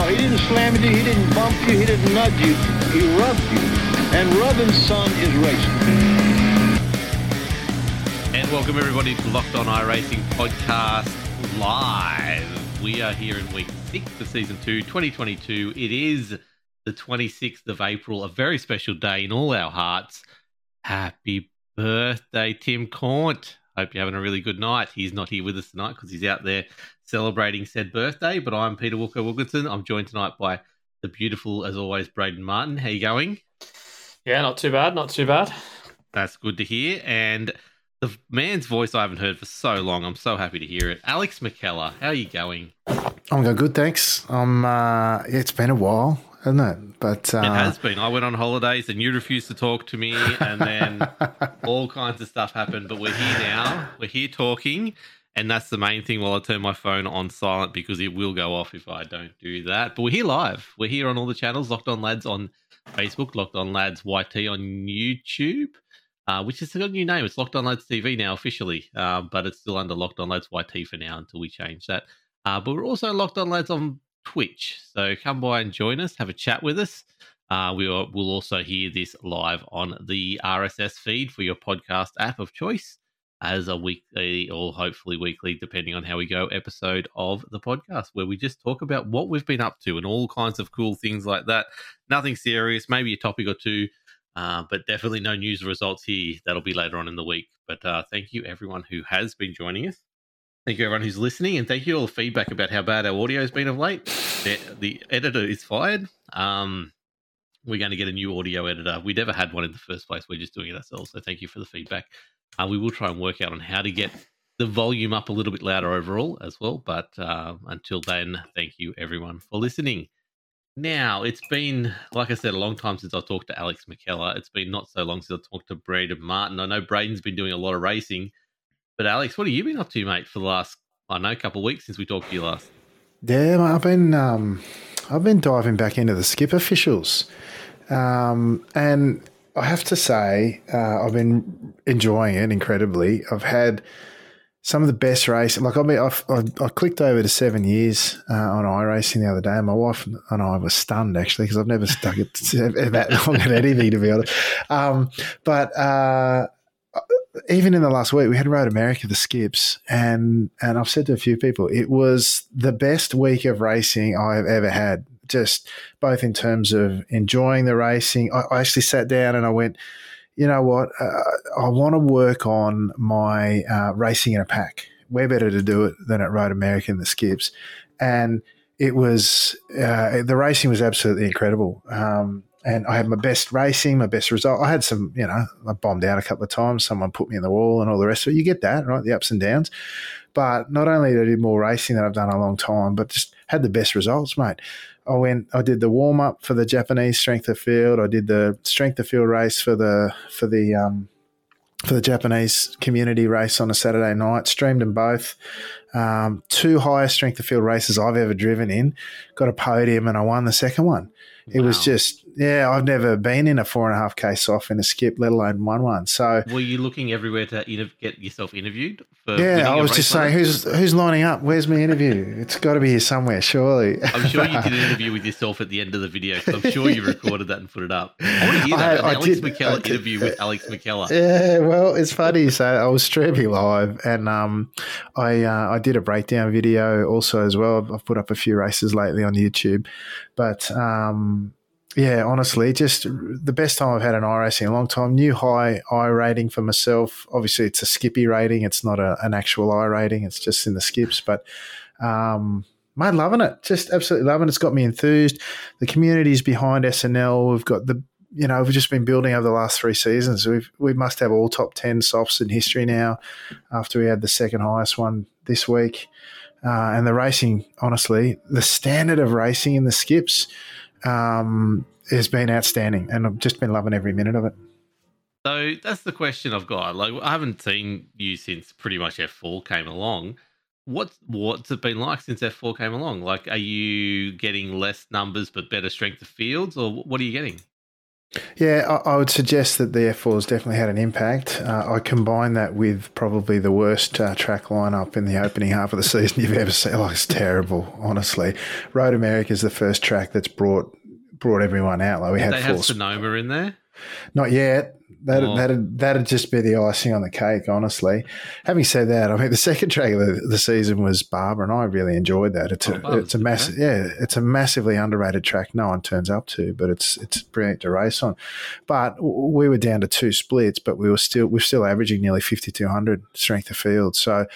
No, he didn't slam you, he didn't bump you, he didn't nudge you, he rubbed you. And rubbing son is racing. And welcome everybody to Locked On iRacing podcast live. We are here in week six of season two, 2022. It is the 26th of April, a very special day in all our hearts. Happy birthday, Tim Cornt. Hope you're having a really good night. He's not here with us tonight because he's out there celebrating said birthday. But I'm Peter Walker Wilkinson. I'm joined tonight by the beautiful, as always, Braden Martin. How you going? Yeah, not too bad. Not too bad. That's good to hear. And the man's voice I haven't heard for so long. I'm so happy to hear it. Alex McKellar, how are you going? I'm going good, thanks. Um, uh, it's been a while, hasn't it? But uh, it has been. I went on holidays and you refused to talk to me, and then all kinds of stuff happened. But we're here now. We're here talking, and that's the main thing. While I turn my phone on silent because it will go off if I don't do that. But we're here live. We're here on all the channels. Locked On Lads on Facebook. Locked On Lads YT on YouTube. Uh, which has got a new name. It's Locked On Lads TV now officially, uh, but it's still under Locked On Lads YT for now until we change that. Uh, but we're also Locked On Lads on Twitch, so come by and join us, have a chat with us. Uh, we will we'll also hear this live on the RSS feed for your podcast app of choice as a weekly or hopefully weekly, depending on how we go, episode of the podcast where we just talk about what we've been up to and all kinds of cool things like that. Nothing serious, maybe a topic or two uh, but definitely no news results here. That'll be later on in the week. But uh, thank you, everyone who has been joining us. Thank you, everyone who's listening. And thank you all the feedback about how bad our audio has been of late. The, the editor is fired. Um, we're going to get a new audio editor. We never had one in the first place. We're just doing it ourselves. So thank you for the feedback. Uh, we will try and work out on how to get the volume up a little bit louder overall as well. But uh, until then, thank you, everyone, for listening. Now, it's been, like I said, a long time since I talked to Alex McKellar. It's been not so long since I talked to Braden Martin. I know Braden's been doing a lot of racing, but Alex, what have you been up to, mate, for the last, I know, couple of weeks since we talked to you last? Yeah, I've been, um, I've been diving back into the skip officials, um, and I have to say, uh, I've been enjoying it incredibly. I've had some of the best racing. Like I mean, I've, I clicked over to seven years uh, on iRacing the other day. And my wife and I were stunned actually because I've never stuck it that long at anything to be honest. Um, but uh, even in the last week, we had Road America the skips, and and I've said to a few people, it was the best week of racing I've ever had. Just both in terms of enjoying the racing. I, I actually sat down and I went you know what? Uh, I want to work on my uh, racing in a pack. We're better to do it than at Road America and the skips. And it was, uh, the racing was absolutely incredible. Um, and I had my best racing, my best result. I had some, you know, I bombed out a couple of times. Someone put me in the wall and all the rest of it. You get that, right? The ups and downs. But not only did I do more racing than I've done a long time, but just had the best results, mate. I went. I did the warm up for the Japanese strength of field. I did the strength of field race for the for the um, for the Japanese community race on a Saturday night. Streamed them both. Um, two highest strength of field races I've ever driven in. Got a podium and I won the second one. It wow. was just yeah. I've never been in a four and a half k soft in a skip, let alone one one. So were you looking everywhere to get yourself interviewed? yeah, I was just saying, who's who's lining up? Where's my interview? It's got to be here somewhere, surely. I'm sure you did an interview with yourself at the end of the video I'm sure you recorded that and put it up. I want to hear that. I, I Alex did, McKellar interview with Alex McKellar. Yeah, well, it's funny. So I was streaming live, and um, I uh, I did a breakdown video also as well. I've put up a few races lately on YouTube, but um, yeah, honestly, just the best time I've had an iRacing in a long time. New high iRating for myself. Obviously, it's a skippy rating. It's not a, an actual iRating. It's just in the skips. But, um, mate, loving it. Just absolutely loving it. It's got me enthused. The community's behind SNL. We've got the, you know, we've just been building over the last three seasons. We've, we must have all top 10 softs in history now after we had the second highest one this week. Uh, and the racing, honestly, the standard of racing in the skips – um, has been outstanding, and I've just been loving every minute of it. So that's the question I've got. Like, I haven't seen you since pretty much F4 came along. What's what's it been like since F4 came along? Like, are you getting less numbers but better strength of fields, or what are you getting? Yeah, I, I, would suggest that the F4s definitely had an impact. Uh, I combine that with probably the worst uh, track lineup in the opening half of the season you've ever seen. Like, it's terrible, honestly. Road America is the first track that's brought brought everyone out. Like we Did had they four. have Sonoma in there? Not yet. That Oh. that'd that'd just be the icing on the cake, honestly. Having said that, I mean the second track of the, the season was Barber, and I really enjoyed that. It's Oh, a Barber's it's a massive yeah, it's a massively underrated track. No one turns up to, but it's it's brilliant to race on. But we were down to two splits, but we were still we're still averaging nearly fifty two hundred strength of field. So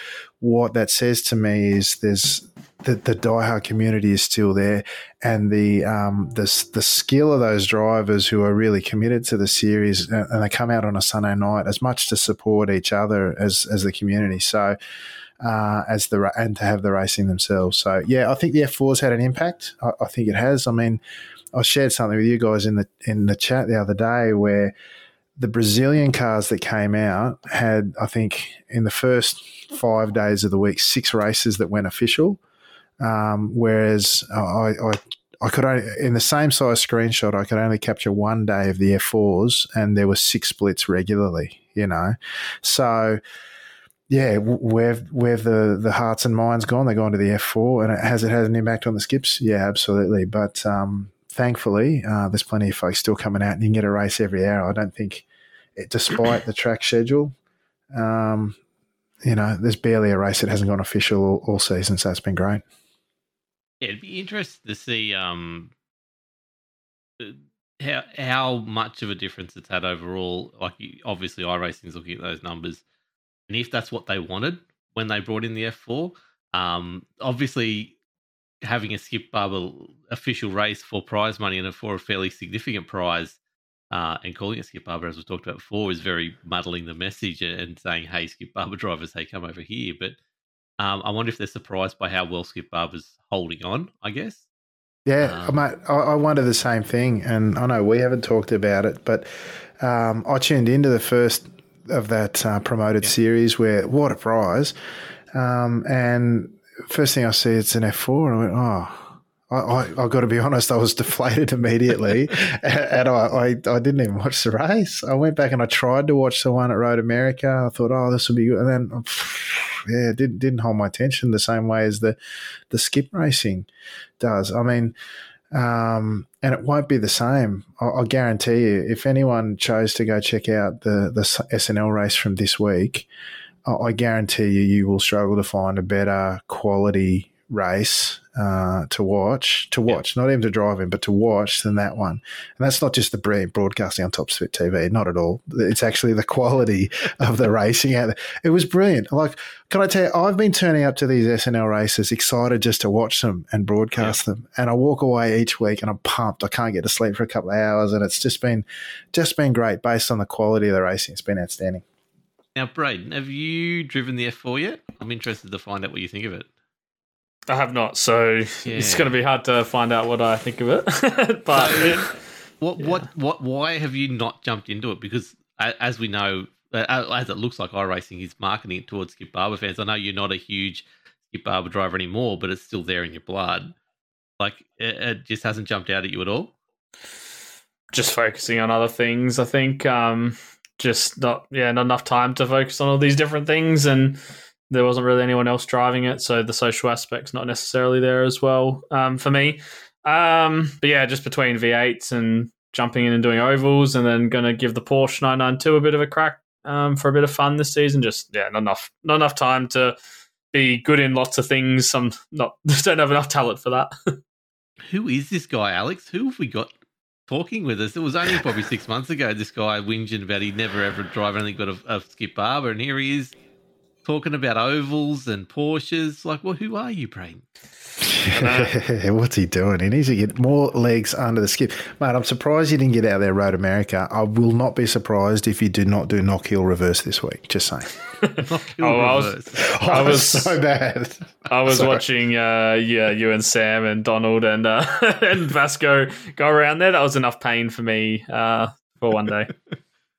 what that says to me is there's the, the diehard community is still there, and the um, the the skill of those drivers who are really committed to the series, and, and they come out on a Sunday night as much to support each other as as the community. So. Uh, as the and to have the racing themselves, so yeah, I think the F4's had an impact. I, I think it has. I mean, I shared something with you guys in the in the chat the other day where the Brazilian cars that came out had, I think, in the first five days of the week, six races that went official. Um, whereas I, I, I could only, in the same size screenshot, I could only capture one day of the F4s, and there were six splits regularly. You know, so yeah, where where the the hearts and minds gone? They're gone to the F4, and it has it had an impact on the skips? Yeah, absolutely. But um, thankfully, uh, there's plenty of folks still coming out, and you can get a race every hour. I don't think, it, despite the track schedule, um, you know, there's barely a race that hasn't gone official all, all season, so it's been great. It'd be interesting to see um uh, how how much of a difference it's had overall. Like obviously, iRacing is looking at those numbers, and if that's what they wanted when they brought in the F4, um, obviously having a skip bubble official race for prize money and for a fairly significant prize. Uh, and calling it Skip Barber, as we talked about before, is very muddling the message and saying, "Hey, Skip Barber drivers, hey, come over here." But um, I wonder if they're surprised by how well Skip Barber's holding on. I guess. Yeah, Um, mate, I, I wonder the same thing, and I know we haven't talked about it, but um, I tuned into the first of that uh, promoted series where what a prize, um, and first thing I see it's an F four, and I went, oh. I, I, I got to be honest, I was deflated immediately, and I, I, I didn't even watch the race. I went back and I tried to watch the one at Road America. I thought, oh, this will be good, and then yeah, it didn't didn't hold my attention the same way as the the skip racing does. I mean, um, and it won't be the same. I'll, I'll guarantee you. If anyone chose to go check out the the SNL race from this week, I, I guarantee you, you will struggle to find a better quality race uh, to watch, to watch, not even to drive in, but to watch than that one. And that's not just the brilliant broadcasting on Top Split TV, not at all. It's actually the quality of the racing out there. It was brilliant. Like, can I tell you, I've been turning up to these SNL races excited just to watch them and broadcast them. And I walk away each week and I'm pumped. I can't get to sleep for a couple of hours. And it's just been, just been great based on the quality of the racing. It's been outstanding. Now, Braden, have you driven the F4 yet? I'm interested to find out what you think of it. I have not, so it's going to be hard to find out what I think of it. but it, What, what, what? Why have you not jumped into it? Because as we know, as it looks like iRacing is marketing it towards Skip Barber fans. I know you're not a huge Skip Barber driver anymore, but it's still there in your blood. Like it, it just hasn't jumped out at you at all. just focusing on other things, I think. Um, just not, yeah, not enough time to focus on all these different things, and there wasn't really anyone else driving it, so the social aspect's not necessarily there as well um, for me. Um, but yeah, just between V8s and jumping in and doing ovals, and then going to give the Porsche 992 a bit of a crack um, for a bit of fun this season. Just yeah, not enough, not enough time to be good in lots of things. I'm not, don't have enough talent for that. Who is this guy, Alex? Who have we got talking with us? It was only probably six months ago. This guy whinging about he never ever drive anything but a, a Skip Barber, and here he is talking about ovals and Porsches. Like, well, who are you, Braden? What's he doing? He needs to get more legs under the skip. Mate, I'm surprised you didn't get out there, Road America. I will not be surprised if you do not do Knock Hill reverse this week. Just saying. Oh, I was- Oh, I was- so bad. I was Sorry. watching, uh, yeah, you and Sam and Donald and uh, and Vasco go around there. That was enough pain for me uh, for one day.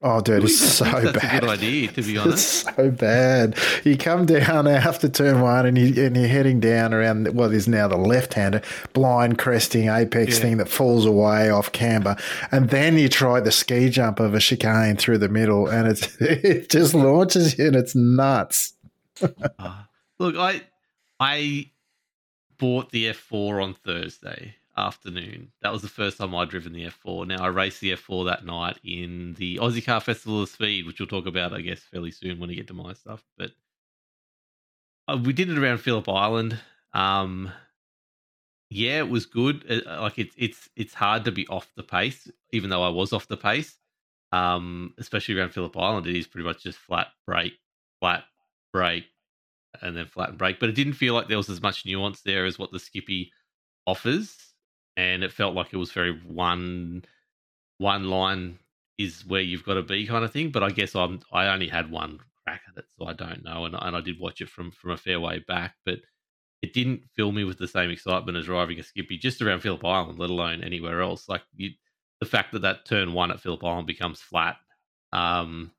Oh, dude, it's so thinks bad. That's a good idea, to be honest. It's so bad. You come down after turn one, and you and you're heading down around what is now the left-hander blind cresting apex Yeah. thing that falls away off camber, and then you try the ski jump of a chicane through the middle, and it's it just launches you, and it's nuts. Ah. Look, I I bought the F4 on Thursday afternoon. That was the first time I'd driven the F4. Now I raced the F4 that night in the Aussie Car Festival of Speed, which we'll talk about, I guess, fairly soon when we get to my stuff. But uh, we did it around Phillip Island. Um, yeah, it was good. Uh, like it's it's it's hard to be off the pace, even though I was off the pace. Um, especially around Phillip Island, it is pretty much just flat brake, flat brake, and then flat and brake. But it didn't feel like there was as much nuance there as what the Skippy offers, and it felt like it was very one one line is where you've got to be kind of thing. But I guess I'm I only had one crack at it, so I don't know, and and I did watch it from from a fair way back, but it didn't fill me with the same excitement as driving a Skippy just around Phillip Island, let alone anywhere else. Like you, the fact that that turn one at Phillip Island becomes flat. Um,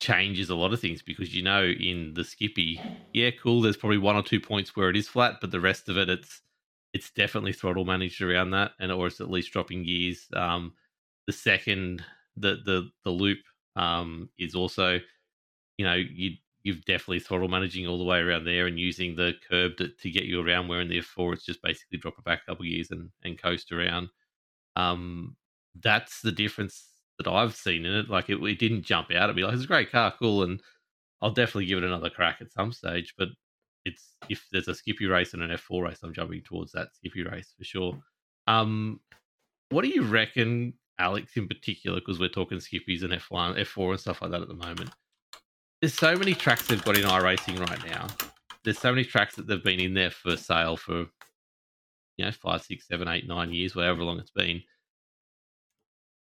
changes a lot of things because you know in the Skippy, yeah, cool. There's probably one or two points where it is flat, but the rest of it, it's it's definitely throttle managed around that, and or it's at least dropping gears. Um, the second the the the loop um, is also, you know, you you've definitely throttle managing all the way around there and using the curb to, to get you around. Where in the F4, it's just basically drop it back a couple gears and and coast around. Um, that's the difference that I've seen in it. Like it, it didn't jump out at me. Like it's a great car, cool, and I'll definitely give it another crack at some stage. But it's if there's a Skippy race and an F4 race, I'm jumping towards that Skippy race for sure. Um, what do you reckon, Alex, in particular? Because we're talking Skippies and F1, F4, and stuff like that at the moment. There's so many tracks they've got in iRacing right now. There's so many tracks that they've been in there for sale for you know five, six, seven, eight, nine years, whatever long it's been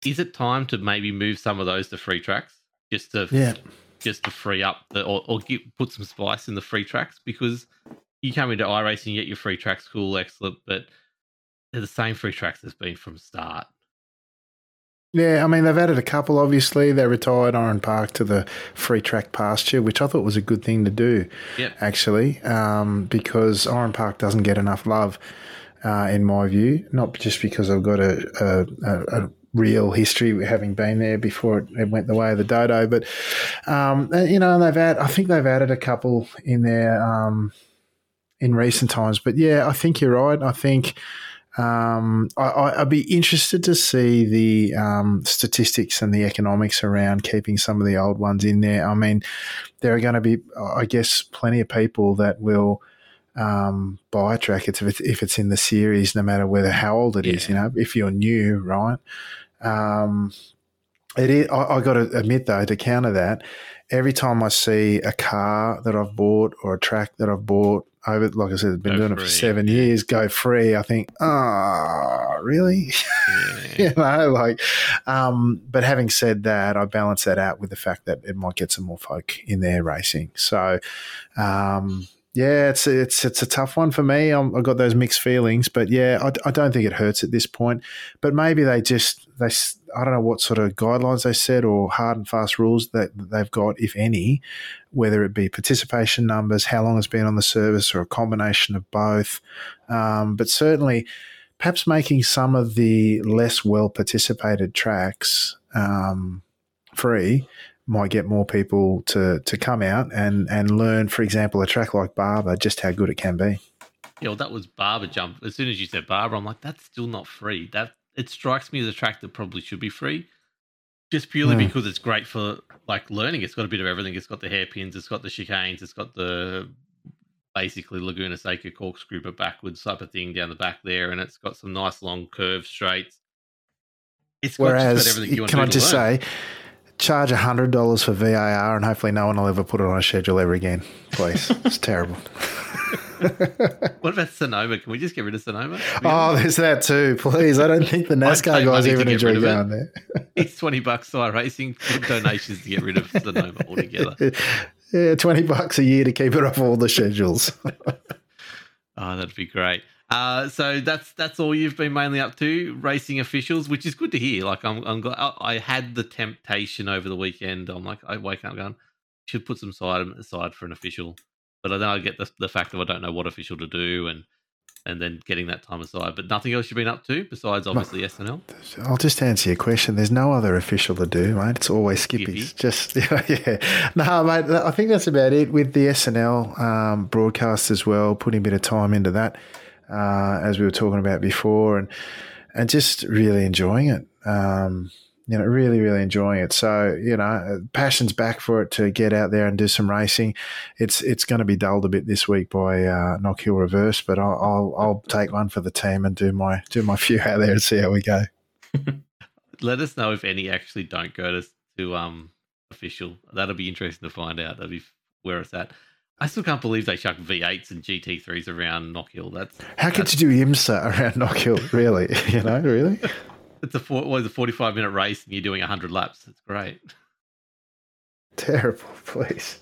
is it time to maybe move some of those to free tracks just to Yeah. Just to free up the or, or get, put some spice in the free tracks because you come into iRacing, you get your free tracks, cool, excellent, but they're the same free tracks that's been from start. Yeah, I mean they've added a couple. Obviously, they retired Oran Park to the free track pasture, which I thought was a good thing to do. Yep. actually, um, because Oran Park doesn't get enough love, uh, in my view. Not just because I've got a, a, a, a real history having been there before it, it went the way of the dodo, but um, you know, they've added. I think they've added a couple in there um, in recent times. But yeah, I think you're right. I think. Um, I, I'd be interested to see the um, statistics and the economics around keeping some of the old ones in there. I mean, there are going to be, I guess, plenty of people that will um, buy a track if it's, if it's in the series, no matter whether how old it is. Yeah. You know, if you're new, right? Um, it is. I, I got to admit though, to counter that, every time I see a car that I've bought or a track that I've bought over, like I said, I've been Go doing it for seven years, go free. I think, ah, really? Yeah. you know, like, um, but having said that, I balance that out with the fact that it might get some more folk in there racing. So, um, yeah, it's it's it's a tough one for me. I'm, I've got those mixed feelings, but yeah, I, I don't think it hurts at this point. But maybe they just they I don't know what sort of guidelines they set or hard and fast rules that, that they've got, if any, whether it be participation numbers, how long it's been on the service, or a combination of both. Um, but certainly, perhaps making some of the less well participated tracks um, free might get more people to, to come out and, and learn, for example, a track like Barber, just how good it can be. Yeah, well, that was Barber jump. As soon as you said Barber, I'm like, that's still not free. That it strikes me as a track that probably should be free, just purely Hmm. because it's great for like learning. It's got a bit of everything. It's got the hairpins, it's got the chicanes, it's got the basically Laguna Seca corkscrew but backwards type of thing down the back there, and it's got some nice long curved straights. It's got just Whereas, about everything you want can to I do just learn. say, charge $100 for VAR and hopefully no one will ever put it on a schedule ever again, please. it's terrible. What about Sonoma? Can we just get rid of Sonoma? Oh, there's that too. Please. I don't think the NASCAR guys even enjoy rid of it. going there. it's twenty bucks side racing donations to get rid of Sonoma altogether. Yeah, 20 bucks a year to keep it off all the schedules. Oh, that'd be great. Uh, so that's that's all you've been mainly up to, racing officials, which is good to hear. Like I'm, I'm glad I had the temptation over the weekend. I'm like, I wake up going, should put some side aside for an official, but then I get the the fact that I don't know what official to do, and and then getting that time aside. But nothing else you've been up to besides obviously SNL. I'll just answer your question. There's no other official to do, mate. It's always. Skippy. Just yeah, no, mate. I think that's about it with the SNL um, broadcast as well. Putting a bit of time into that, uh, as we were talking about before, and and just really enjoying it. Um, you know, really, really enjoying it. So, you know, passion's back for it to get out there and do some racing. It's it's going to be dulled a bit this week by uh, Knock Hill Reverse, but I'll, I'll I'll take one for the team and do my do my few out there and see how we go. Let us know if any actually don't go to to um official. That'll be interesting to find out. That'll be where it's at. I still can't believe they chuck V8s and GT3s around Knock Hill. That's How could that's- you do IMSA around Knock Hill? Really, you know, really. It's a four, what is a forty-five minute race, and you're doing hundred laps. It's great, Terrible, please.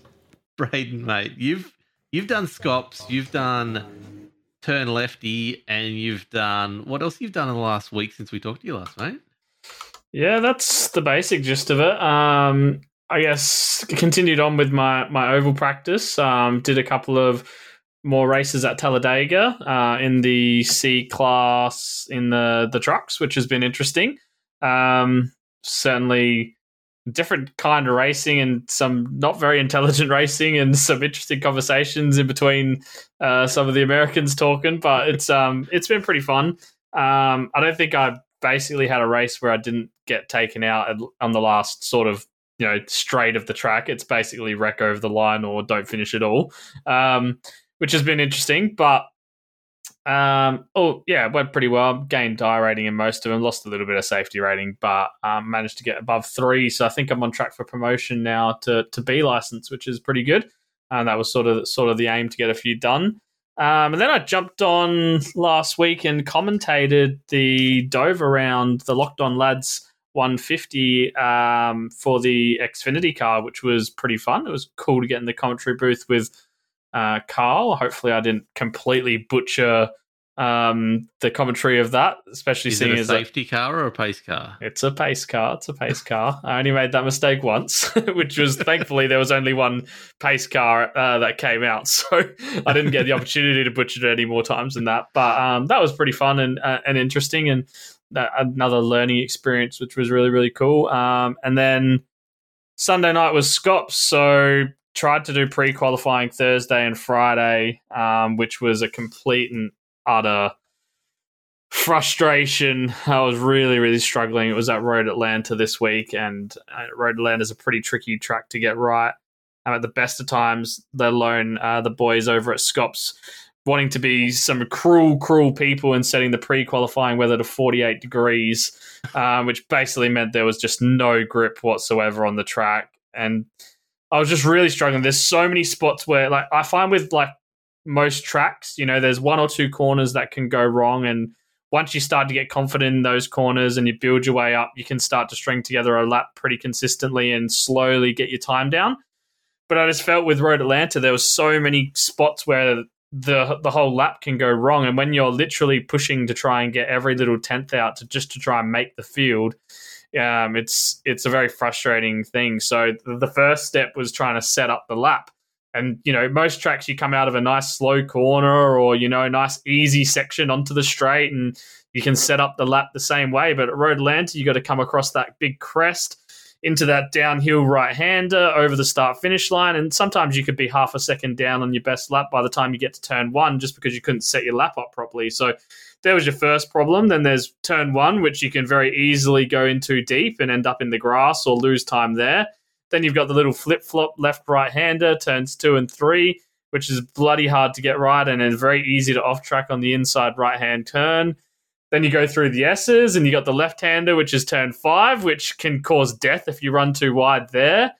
Braden, mate. You've you've done Scops, you've done Turn Lefty, and you've done what else? You've done in the last week since we talked to you last, mate. Yeah, that's the basic gist of it. Um, I guess continued on with my my oval practice. Um, did a couple of more races at Talladega uh, in the C class in the the trucks, which has been interesting. Um, certainly different kind of racing and some not very intelligent racing and some interesting conversations in between uh, some of the Americans talking, but it's um it's been pretty fun. Um, I don't think I basically had a race where I didn't get taken out on the last sort of you know straight of the track. It's basically wreck over the line or don't finish at all, um, which has been interesting. But um, oh yeah, went pretty well. Gained iRating in most of them. Lost a little bit of safety rating, but um, managed to get above three. So I think I'm on track for promotion now to to B license, which is pretty good. And that was sort of sort of the aim to get a few done. Um, and then I jumped on last week and commentated the Dover round, the Locked On Lads 150 um, for the Xfinity car, which was pretty fun. It was cool to get in the commentary booth with uh, Carl. Hopefully, I didn't completely butcher um, the commentary of that, especially Is seeing it a safety car or a pace car? it's a pace car. It's a pace car. I only made that mistake once, which was thankfully there was only one pace car uh, that came out, so I didn't get the opportunity to butcher it any more times than that. But um, that was pretty fun and uh, and interesting, and that, another learning experience, which was really really cool. Um, and then Sunday night was Scops, so tried to do pre qualifying Thursday and Friday, um, which was a complete and utter frustration. I was really, really struggling. It was at Road Atlanta this week, and uh, Road Atlanta is a pretty tricky track to get right. At the best of times, let alone uh, the boys over at Scops wanting to be some cruel, cruel people and setting the pre-qualifying weather to 48 degrees, um, which basically meant there was just no grip whatsoever on the track. And I was just really struggling. There's so many spots where, like, I find with like most tracks, you know, there's one or two corners that can go wrong. And once you start to get confident in those corners and you build your way up, you can start to string together a lap pretty consistently and slowly get your time down. But I just felt with Road Atlanta, there was so many spots where the the whole lap can go wrong. And when you're literally pushing to try and get every little tenth out to just to try and make the field, um, it's it's a very frustrating thing. So the first step was trying to set up the lap. And you know, most tracks you come out of a nice slow corner or you know, a nice easy section onto the straight, and you can set up the lap the same way. But at Road Atlanta, you got to come across that big crest into that downhill right hander over the start finish line. And sometimes you could be half a second down on your best lap by the time you get to turn one just because you couldn't set your lap up properly. So there was your first problem. Then there's turn one, which you can very easily go in too deep and end up in the grass or lose time there. Then you've got the little flip flop left right hander, turns two and three, which is bloody hard to get right and is very easy to off track on the inside right hand turn. Then you go through the S's and you got the left hander, which is turn five, which can cause death if you run too wide there.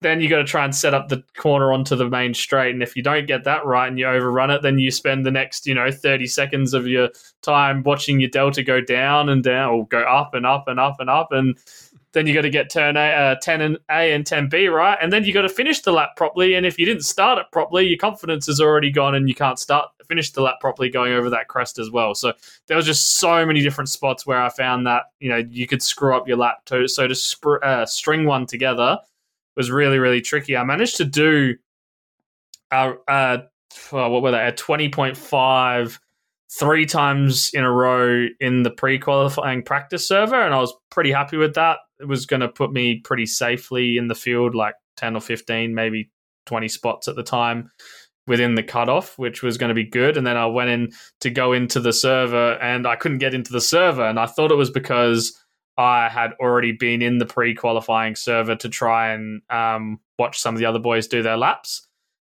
Then you got to try and set up the corner onto the main straight. And if you don't get that right and you overrun it, then you spend the next, you know, 30 seconds of your time watching your delta go down and down or go up and up and up and up. And then you got to get turn A, uh, 10 and A and 10B, right? And then you got to finish the lap properly. And if you didn't start it properly, your confidence is already gone and you can't start finish the lap properly going over that crest as well. So there was just so many different spots where I found that, you know, you could screw up your lap. too. so to sp- uh, string one together was really, really tricky. I managed to do, uh, uh, what were they, a 20.5 three times in a row in the pre-qualifying practice server and I was pretty happy with that. It was going to put me pretty safely in the field like 10 or 15 maybe 20 spots at the time within the cutoff, which was going to be good. And then I went in to go into the server and I couldn't get into the server. And I thought it was because I had already been in the pre qualifying server to try and um, watch some of the other boys do their laps.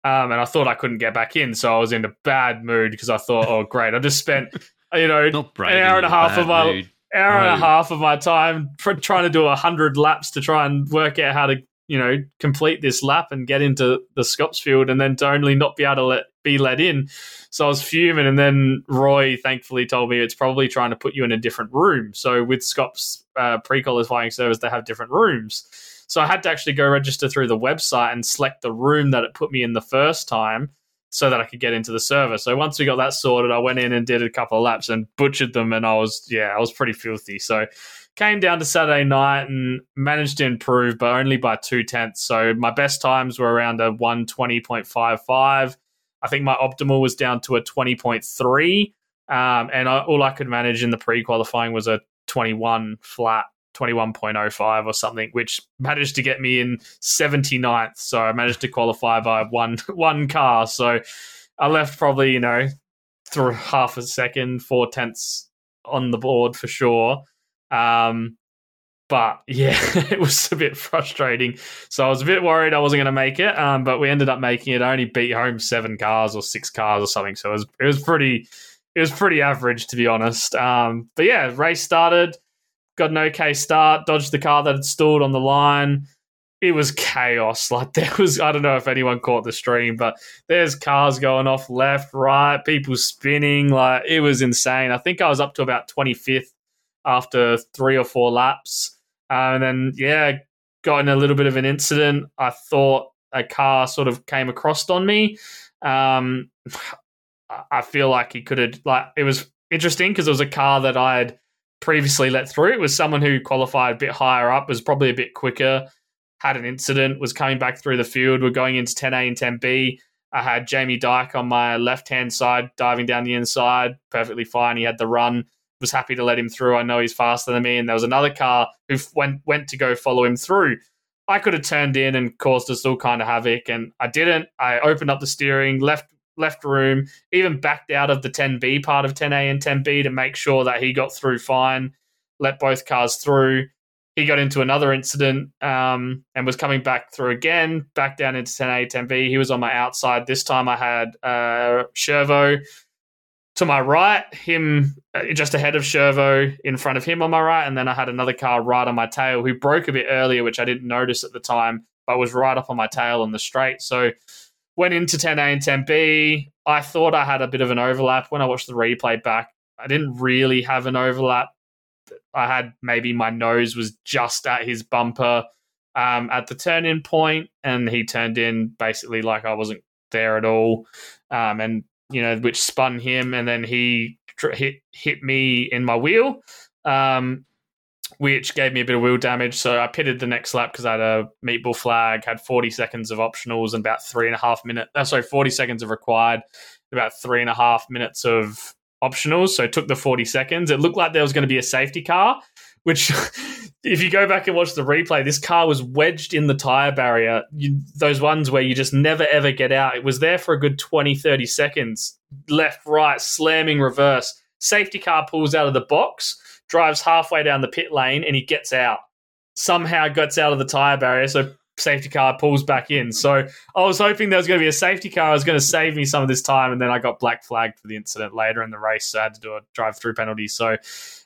Um, and I thought I couldn't get back in, so I was in a bad mood because I thought, oh great, I just spent you know an hour and a half of my mood. Hour and a half of my time trying to do a hundred laps to try and work out how to you know complete this lap and get into the Scops field, and then to only not be able to let be let in. So I was fuming, and then Roy thankfully told me it's probably trying to put you in a different room. So with Scops uh, pre-qualifying servers, they have different rooms. So I had to actually go register through the website and select the room that it put me in the first time so that I could get into the server. So once we got that sorted, I went in and did a couple of laps and butchered them and I was yeah, I was pretty filthy. So came down to Saturday night and managed to improve, but only by two tenths. So my best times were around a 120.55. I think my optimal was down to a 20.3. Um, and I, all I could manage in the pre qualifying was a 21 flat. 21.05 or something, which managed to get me in 79th. So I managed to qualify by one one car. So I left probably, you know, through half a second, four tenths on the board for sure. Um, but yeah, it was a bit frustrating. So I was a bit worried I wasn't going to make it. Um, but we ended up making it. I only beat home seven cars or six cars or something. So it was it was pretty it was pretty average to be honest. Um, but yeah, race started got an okay start, dodged the car that had stalled on the line. It was chaos. Like there was, I don't know if anyone caught the stream, but there's cars going off left, right, people spinning. Like it was insane. I think I was up to about 25th after three or four laps. Uh, and then, yeah, got in a little bit of an incident. I thought a car sort of came across on me. Um, I feel like he could have, like, it was interesting because it was a car that I'd previously let through. It was someone who qualified a bit higher up, was probably a bit quicker, had an incident, was coming back through the field. We're going into 10A and 10B. I had Jamie Dyke on my left hand side, diving down the inside, perfectly fine. He had the run. Was happy to let him through. I know he's faster than me. And there was another car who went went to go follow him through. I could have turned in and caused us all kind of havoc, and I didn't. I opened up the steering, left left room, even backed out of the 10B part of 10A and 10B to make sure that he got through fine, let both cars through. He got into another incident um, and was coming back through again, back down into 10A, 10B. He was on my outside. This time I had uh, Shervo to my right, him uh, just ahead of Shervo in front of him on my right. And then I had another car right on my tail who broke a bit earlier, which I didn't notice at the time, but was right up on my tail on the straight. So went into 10A and 10B. I thought I had a bit of an overlap. When I watched the replay back, I didn't really have an overlap. I had maybe my nose was just at his bumper um, at the turn in point, and he turned in basically like I wasn't there at all. Um, and, you know, which spun him, and then he hit, hit me in my wheel. Um, which gave me a bit of wheel damage. So I pitted the next lap because I had a meatball flag, had 40 seconds of optionals and about three and a half minutes. Uh, sorry, 40 seconds of required, about three and a half minutes of optionals. So took the 40 seconds. It looked like there was going to be a safety car, which, if you go back and watch the replay, this car was wedged in the tire barrier. You, those ones where you just never ever get out. It was there for a good 20, 30 seconds, left, right, slamming reverse. Safety car pulls out of the box drives halfway down the pit lane and he gets out. Somehow gets out of the tire barrier, so safety car pulls back in. So I was hoping there was going to be a safety car. I was going to save me some of this time, and then I got black flagged for the incident later in the race. So I had to do a drive-through penalty. So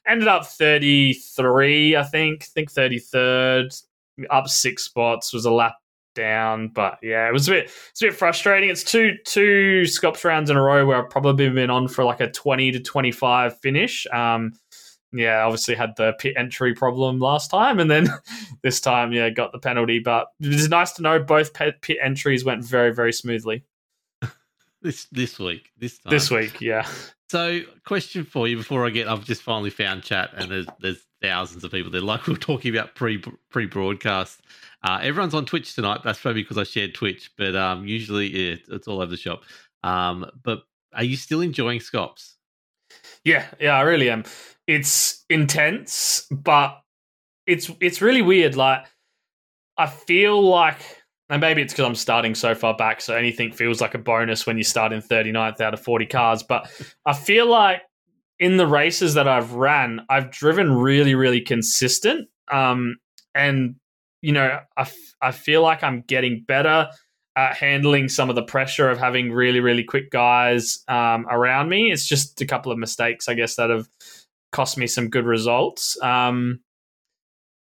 ended up 33, I think. I think 33rd, up six spots. Was a lap down, but yeah, it was a bit it's a bit frustrating. It's two two Scops rounds in a row where I've probably been on for like a 20 to 25 finish. Um, yeah, obviously had the pit entry problem last time, and then this time, yeah, got the penalty. But it's nice to know both pit entries went very, very smoothly. This this week, this time. This week, yeah. So, question for you before I get, I've just finally found chat, and there's there's thousands of people there. Like we were talking about pre pre broadcast. Uh, everyone's on Twitch tonight. That's probably because I shared Twitch, but um, usually yeah, it's all over the shop. Um, but are you still enjoying Scops? Yeah, yeah, I really am. It's intense, but it's it's really weird. Like I feel like, and maybe it's because I'm starting so far back, so anything feels like a bonus when you start in 39th out of 40 cars. But I feel like in the races that I've ran, I've driven really, really consistent. Um, and you know, I, f- I feel like I'm getting better at handling some of the pressure of having really, really quick guys um, around me. It's just a couple of mistakes, I guess, that have cost me some good results. Um,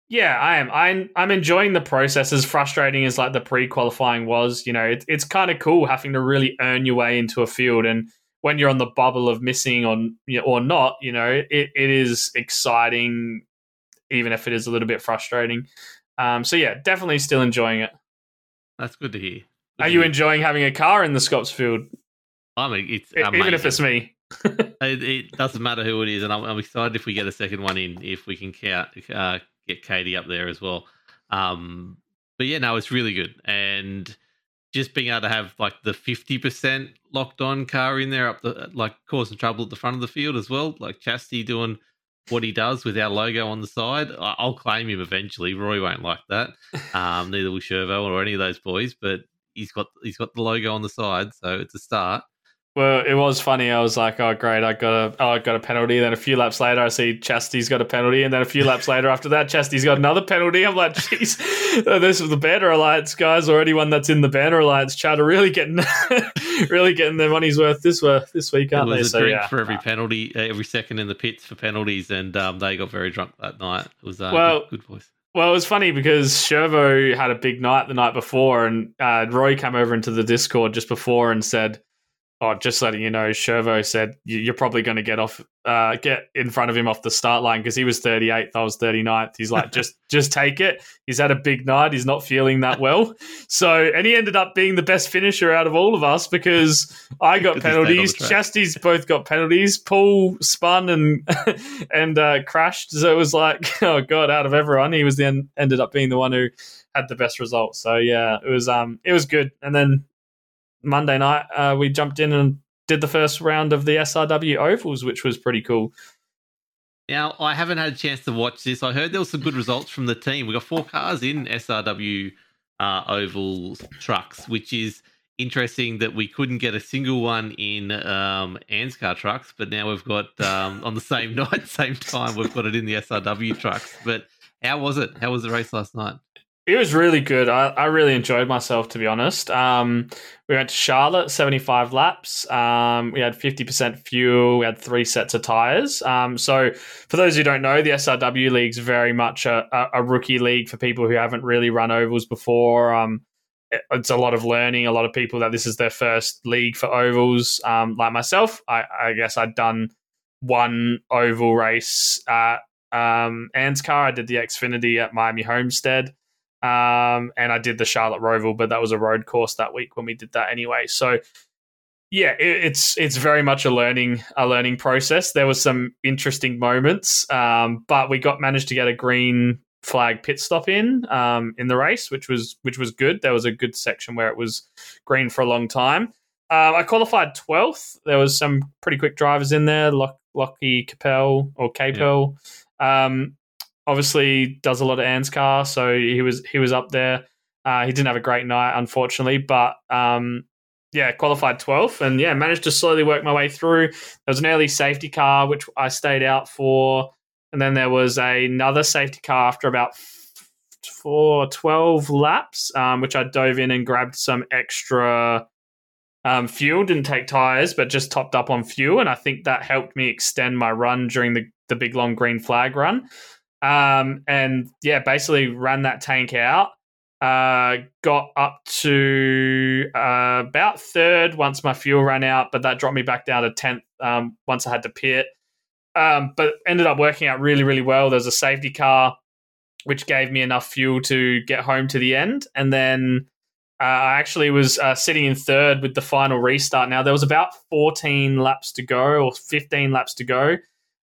yeah, I am. I'm I'm enjoying the process. As frustrating as like the pre-qualifying was, you know, it, it's kind of cool having to really earn your way into a field. And when you're on the bubble of missing on you know, or not, you know, it, it is exciting, even if it is a little bit frustrating. Um, so yeah, definitely still enjoying it. That's good to hear. Good Are you hear. enjoying having a car in the Scops field? I mean, it's amazing. even if it's me. It, it, doesn't matter who it is, and I'm, I'm, excited if we get a second one in, if we can count, uh, get Katie up there as well. Um, but yeah, no, it's really good, and just being able to have like the fifty percent locked on car in there, up the like causing trouble at the front of the field as well, like Chastity doing what he does with our logo on the side. I'll claim him eventually. Roy won't like that. Um, neither will Shervo or any of those boys, but he's got he's got the logo on the side, so it's a start. Well, it was funny. I was like, "Oh, great! I got a, oh, I got a penalty." Then a few laps later, I see Chastity's got a penalty, and then a few laps later after that, Chastity's got another penalty. I'm like, "Jeez, this is the Banner Alliance guys, or anyone that's in the Banner Alliance chat are really getting, really getting their money's worth this this week, aren't it was they?" A so, drink yeah. for every penalty, uh, every second in the pits for penalties, and um, they got very drunk that night. It was uh, well, good, good voice. Well, it was funny because Shervo had a big night the night before, and uh, Roy came over into the Discord just before and said Oh, just letting you know, Shervo said you're probably going to get off, uh, get in front of him off the start line because he was 38th, I was 39th. He's like, just, just take it. He's had a big night. He's not feeling that well. So, and he ended up being the best finisher out of all of us because I got penalties. Chastity's both got penalties. Paul spun and and uh, crashed. So it was like, oh god, out of everyone, he was then ended up being the one who had the best results. So yeah, it was um, it was good. And then Monday night, uh, we jumped in and did the first round of the SRW ovals, which was pretty cool. Now, I haven't had a chance to watch this. I heard there was some good results from the team. We got four cars in SRW uh, oval trucks, which is interesting that we couldn't get a single one in um, car trucks, but now we've got um, on the same night, same time, we've got it in the SRW trucks. But how was it? How was the race last night? It was really good. I, I really enjoyed myself, to be honest. Um, we went to Charlotte, 75 laps. Um, we had 50% fuel. We had three sets of tyres. Um, so, for those who don't know, the SRW League's very much a, a, rookie league for people who haven't really run ovals before. Um, it's a lot of learning. A lot of people that this is their first league for ovals. Um, like myself, I, I, guess I'd done one oval race at um, ANSCAR. I did the Xfinity at Miami Homestead. Um, and I did the Charlotte Roval, but that was a road course that week when we did that anyway. So yeah, it, it's it's very much a learning a learning process. There was some interesting moments, um, but we got managed to get a green flag pit stop in um, in the race, which was which was good. There was a good section where it was green for a long time. Uh, I qualified twelfth. There was some pretty quick drivers in there, Lock, Lockie Capel or Capel. Yeah. Um, obviously does a lot of ANSCAR, so he was he was up there. Uh, he didn't have a great night, unfortunately, but um, yeah, qualified 12th and yeah, managed to slowly work my way through. There was an early safety car, which I stayed out for. And then there was another safety car after about for 12 laps, um, which I dove in and grabbed some extra um, fuel. Didn't take tires, but just topped up on fuel. And I think that helped me extend my run during the, the big long green flag run. Um, and yeah, basically ran that tank out. Uh, got up to uh, about third once my fuel ran out, but that dropped me back down to tenth um, once I had to pit. um, but ended up working out really, really well. There's a safety car, which gave me enough fuel to get home to the end, and then uh, I actually was uh, sitting in third with the final restart. Now there was about 14 laps to go, or 15 laps to go,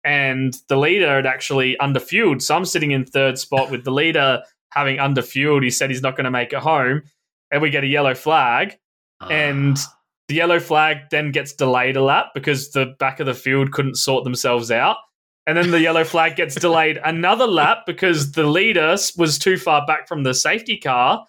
and the leader had actually underfueled. So I'm sitting in third spot with the leader having underfueled. He said he's not going to make it home, and we get a yellow flag, and Ah. the yellow flag then gets delayed a lap because the back of the field couldn't sort themselves out. And then the yellow flag gets delayed another lap because the leader was too far back from the safety car.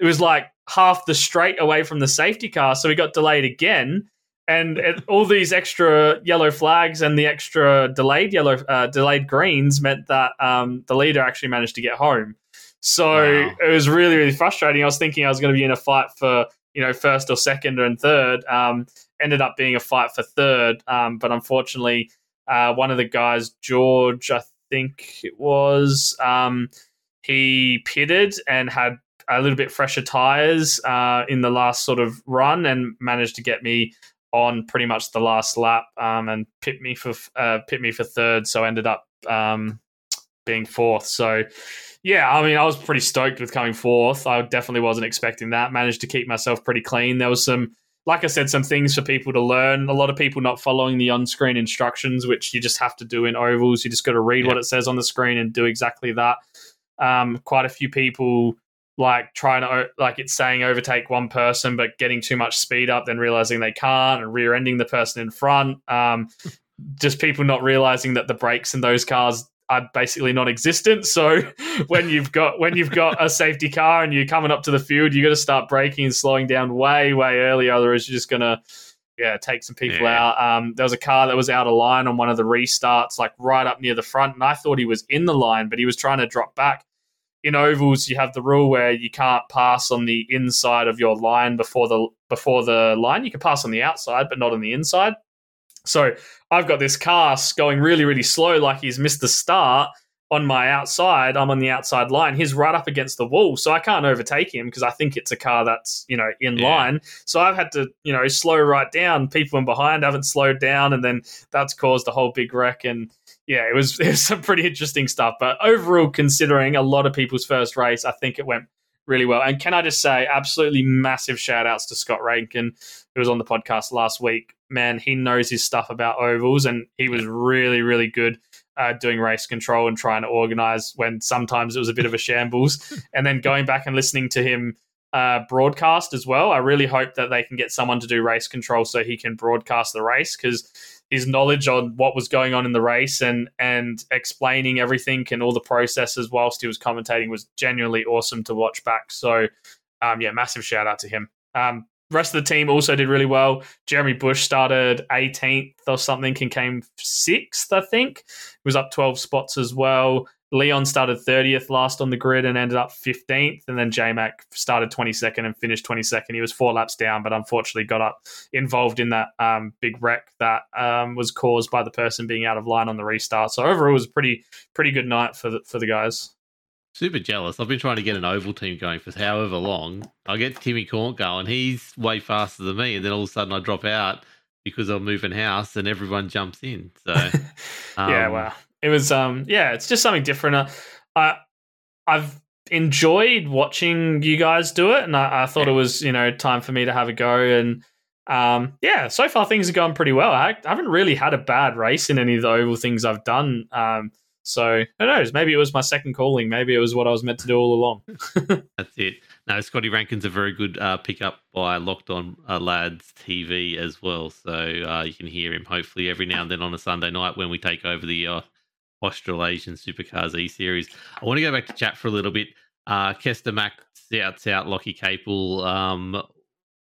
It was like half the straight away from the safety car, so he got delayed again. And it, all these extra yellow flags and the extra delayed yellow, uh, delayed greens meant that um, the leader actually managed to get home. So Wow. it was really, really frustrating. I was thinking I was going to be in a fight for you know first or second and third. Um, ended up being a fight for third, um, but unfortunately, uh, one of the guys, George, I think it was, um, he pitted and had a little bit fresher tires uh, in the last sort of run and managed to get me on pretty much the last lap um, and pit me for uh, pit me for third. So I ended up um, being fourth. So yeah, I mean, I was pretty stoked with coming fourth. I definitely wasn't expecting that. Managed to keep myself pretty clean. There was some, like I said, some things for people to learn. A lot of people not following the on-screen instructions, which you just have to do in ovals. You just got to read what it says on the screen and do exactly that. Um, quite a few people like trying to like it's saying overtake one person, but getting too much speed up, then realizing they can't, and rear-ending the person in front. Um, just people not realizing that the brakes in those cars are basically non-existent. So when you've got when you've got a safety car and you're coming up to the field, you got to start braking and slowing down way way earlier. Otherwise, you're just gonna yeah take some people Yeah. out. Um, there was a car that was out of line on one of the restarts, like right up near the front, and I thought he was in the line, but he was trying to drop back. In ovals, you have the rule where you can't pass on the inside of your line before the before the line. You can pass on the outside, but not on the inside. So I've got this car going really, really slow, like he's missed the start on my outside. I'm on the outside line. He's right up against the wall, so I can't overtake him because I think it's a car that's you know in Yeah. line. So I've had to you know slow right down. People in behind haven't slowed down, and then that's caused a whole big wreck. And yeah, it was it was some pretty interesting stuff. But overall, considering a lot of people's first race, I think it went really well. And can I just say, absolutely massive shout outs to Scott Rankin, who was on the podcast last week. Man, he knows his stuff about ovals, and he was really, really good uh, doing race control and trying to organize when sometimes it was a bit of a shambles. and then going back and listening to him uh, broadcast as well. I really hope that they can get someone to do race control so he can broadcast the race because his knowledge on what was going on in the race and and explaining everything and all the processes whilst he was commentating was genuinely awesome to watch back. So, um, yeah, massive shout out to him. Um, rest of the team also did really well. Jeremy Bush started 18th or something and came sixth, I think. He was up 12 spots as well. Leon started 30th last on the grid and ended up 15th. And then J Mac started 22nd and finished 22nd. He was four laps down, but unfortunately got up involved in that um, big wreck that um, was caused by the person being out of line on the restart. So overall, it was a pretty pretty good night for the, for the guys. Super jealous. I've been trying to get an oval team going for however long. I get Timmy Cornt going. He's way faster than me, and then all of a sudden I drop out because I'm moving house, and everyone jumps in. So yeah, um, wow. It was um yeah, it's just something different. Uh, I I've enjoyed watching you guys do it, and I, I thought it was you know time for me to have a go. And um yeah, so far things are going pretty well. I, I haven't really had a bad race in any of the oval things I've done. Um, so who knows? Maybe it was my second calling. Maybe it was what I was meant to do all along. That's it. No, Scotty Rankin's a very good uh, pickup by Locked On uh, Lads TV as well. So uh, you can hear him hopefully every now and then on a Sunday night when we take over the uh, Australasian Supercars E Series. I want to go back to chat for a little bit. Uh, Kester Mac shouts out Lockie Capel um,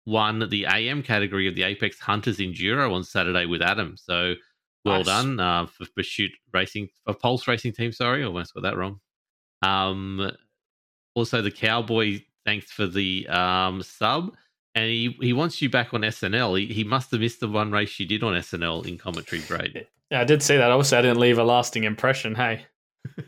won the AM category of the Apex Hunters Enduro on Saturday with Adam. So well Nice. done uh, for Pursuit Racing, for Pulse Racing Team. Sorry, almost got that wrong. Um, also, the Cowboy, thanks for the um, sub. And he, he wants you back on SNL. He, he must have missed the one race you did on SNL in commentary, Braid. Yeah, I did see that. Obviously, I didn't leave a lasting impression. Hey,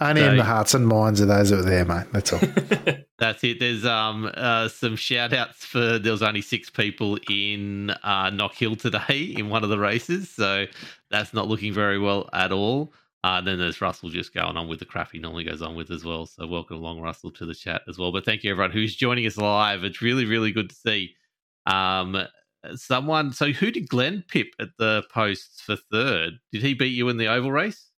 Only So- in the hearts and minds of those that were there, mate. That's all. That's it. There's um uh, some shout outs for there was only six people in uh, Knock Hill today in one of the races, so that's not looking very well at all. Uh, then there's Russell just going on with the crap he normally goes on with as well. So welcome along, Russell, to the chat as well. But thank you everyone who's joining us live. It's really really good to see. Um, someone. So who did Glenn pip at the posts for third? Did he beat you in the oval race?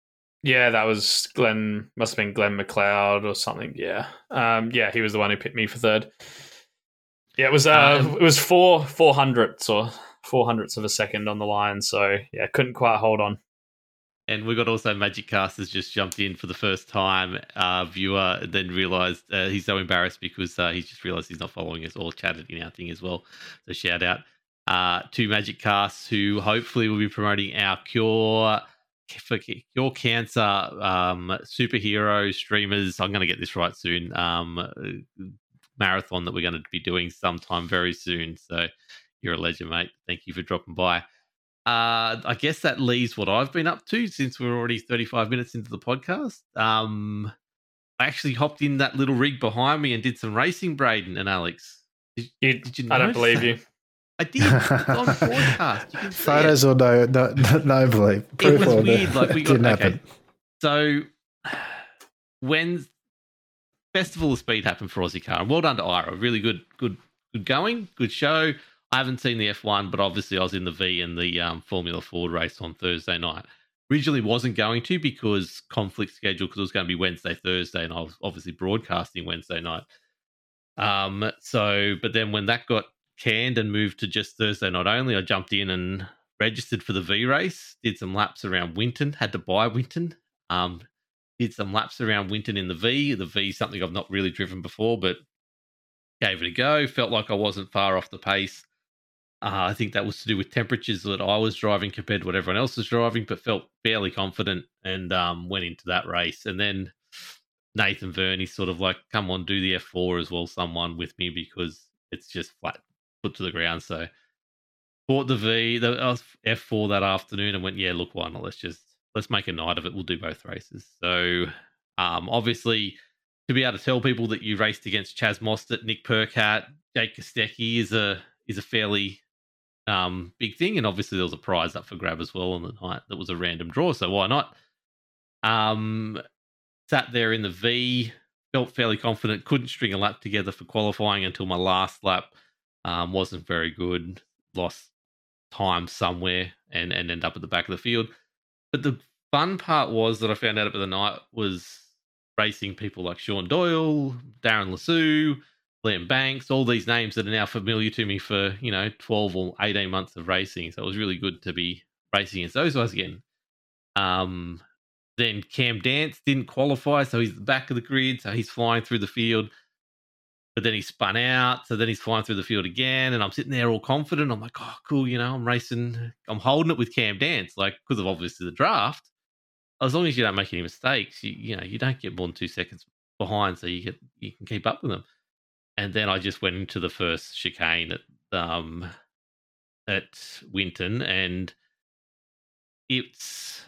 Yeah, that was Glenn. Must have been Glenn McLeod or something. Yeah, um, yeah, he was the one who picked me for third. Yeah, it was. Uh, Um, it was four four hundredths or four hundredths of a second on the line. So yeah, couldn't quite hold on. And we got also Magic Casters just jumped in for the first time, uh, viewer, then realized uh, he's so embarrassed because uh, he's just realized he's not following us or chatted in our thing as well. So shout out uh, to Magic Casts who hopefully will be promoting our Cure for Cure Cancer um, superhero streamers. I'm going to get this right soon. Um, marathon that we're going to be doing sometime very soon. So you're a legend, mate. Thank you for dropping by. Uh, I guess that leaves what I've been up to since we're already 35 minutes into the podcast. Um, I actually hopped in that little rig behind me and did some racing, Braden and Alex. Did, You, did you I don't believe that? you. I did. It's on broadcast. You can see Photos or no, no, no belief. It was or no- weird. Like we got didn't okay. happen. So when Festival of Speed happened for Aussie Car, and well done to Ira. Really good, good, good going, good show. I haven't seen the F1, but obviously I was in the V and the um, Formula Ford race on Thursday night. Originally wasn't going to because conflict schedule because it was going to be Wednesday, Thursday, and I was obviously broadcasting Wednesday night. Um, so, but then when that got canned and moved to just Thursday night only, I jumped in and registered for the V race, did some laps around Winton, had to buy Winton. Um, did some laps around Winton in the V. The V something I've not really driven before, but gave it a go. Felt like I wasn't far off the pace. Uh, I think that was to do with temperatures that I was driving compared to what everyone else was driving, but felt fairly confident and um, went into that race. And then Nathan Verney sort of like, come on, do the F4 as well, someone with me because it's just flat put to the ground. So bought the V, the uh, F4 that afternoon and went, yeah, look, why not? Let's just let's make a night of it. We'll do both races. So um, obviously, to be able to tell people that you raced against Chaz Mostert, Nick Percat, Jake Kostecki is a is a fairly um, big thing, and obviously there was a prize up for grab as well on the night that was a random draw. So why not? Um, sat there in the V, felt fairly confident. Couldn't string a lap together for qualifying until my last lap. Um, wasn't very good. Lost time somewhere and and end up at the back of the field. But the fun part was that I found out about the night was racing people like Sean Doyle, Darren Lassou, Liam Banks, all these names that are now familiar to me for, you know, 12 or 18 months of racing. So it was really good to be racing against those guys again. Um, then Cam Dance didn't qualify, so he's the back of the grid, so he's flying through the field. But then he spun out, so then he's flying through the field again, and I'm sitting there all confident. I'm like, oh, cool, you know, I'm racing, I'm holding it with Cam Dance, like because of obviously the draft. As long as you don't make any mistakes, you you know, you don't get more than two seconds behind, so you get you can keep up with them. And then I just went into the first chicane at um at Winton, and it's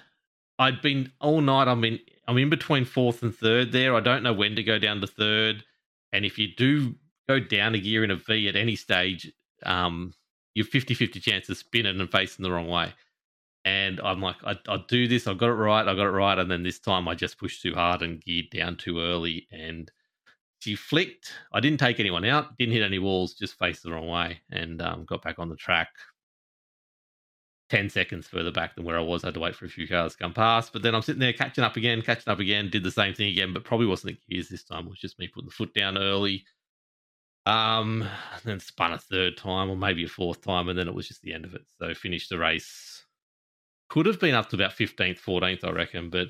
I'd been all night. I'm in I'm in between fourth and third there. I don't know when to go down to third. And if you do go down a gear in a V at any stage, um, you're 50 50 chance of spinning and facing the wrong way. And I'm like, I, I'll do this. I got it right. I got it right. And then this time I just pushed too hard and geared down too early. And she flicked. I didn't take anyone out, didn't hit any walls, just faced the wrong way and um, got back on the track. 10 seconds further back than where I was. I had to wait for a few cars to come past. But then I'm sitting there catching up again, catching up again, did the same thing again, but probably wasn't the gears this time. It was just me putting the foot down early. Um, then spun a third time or maybe a fourth time, and then it was just the end of it. So finished the race. Could have been up to about 15th, 14th, I reckon, but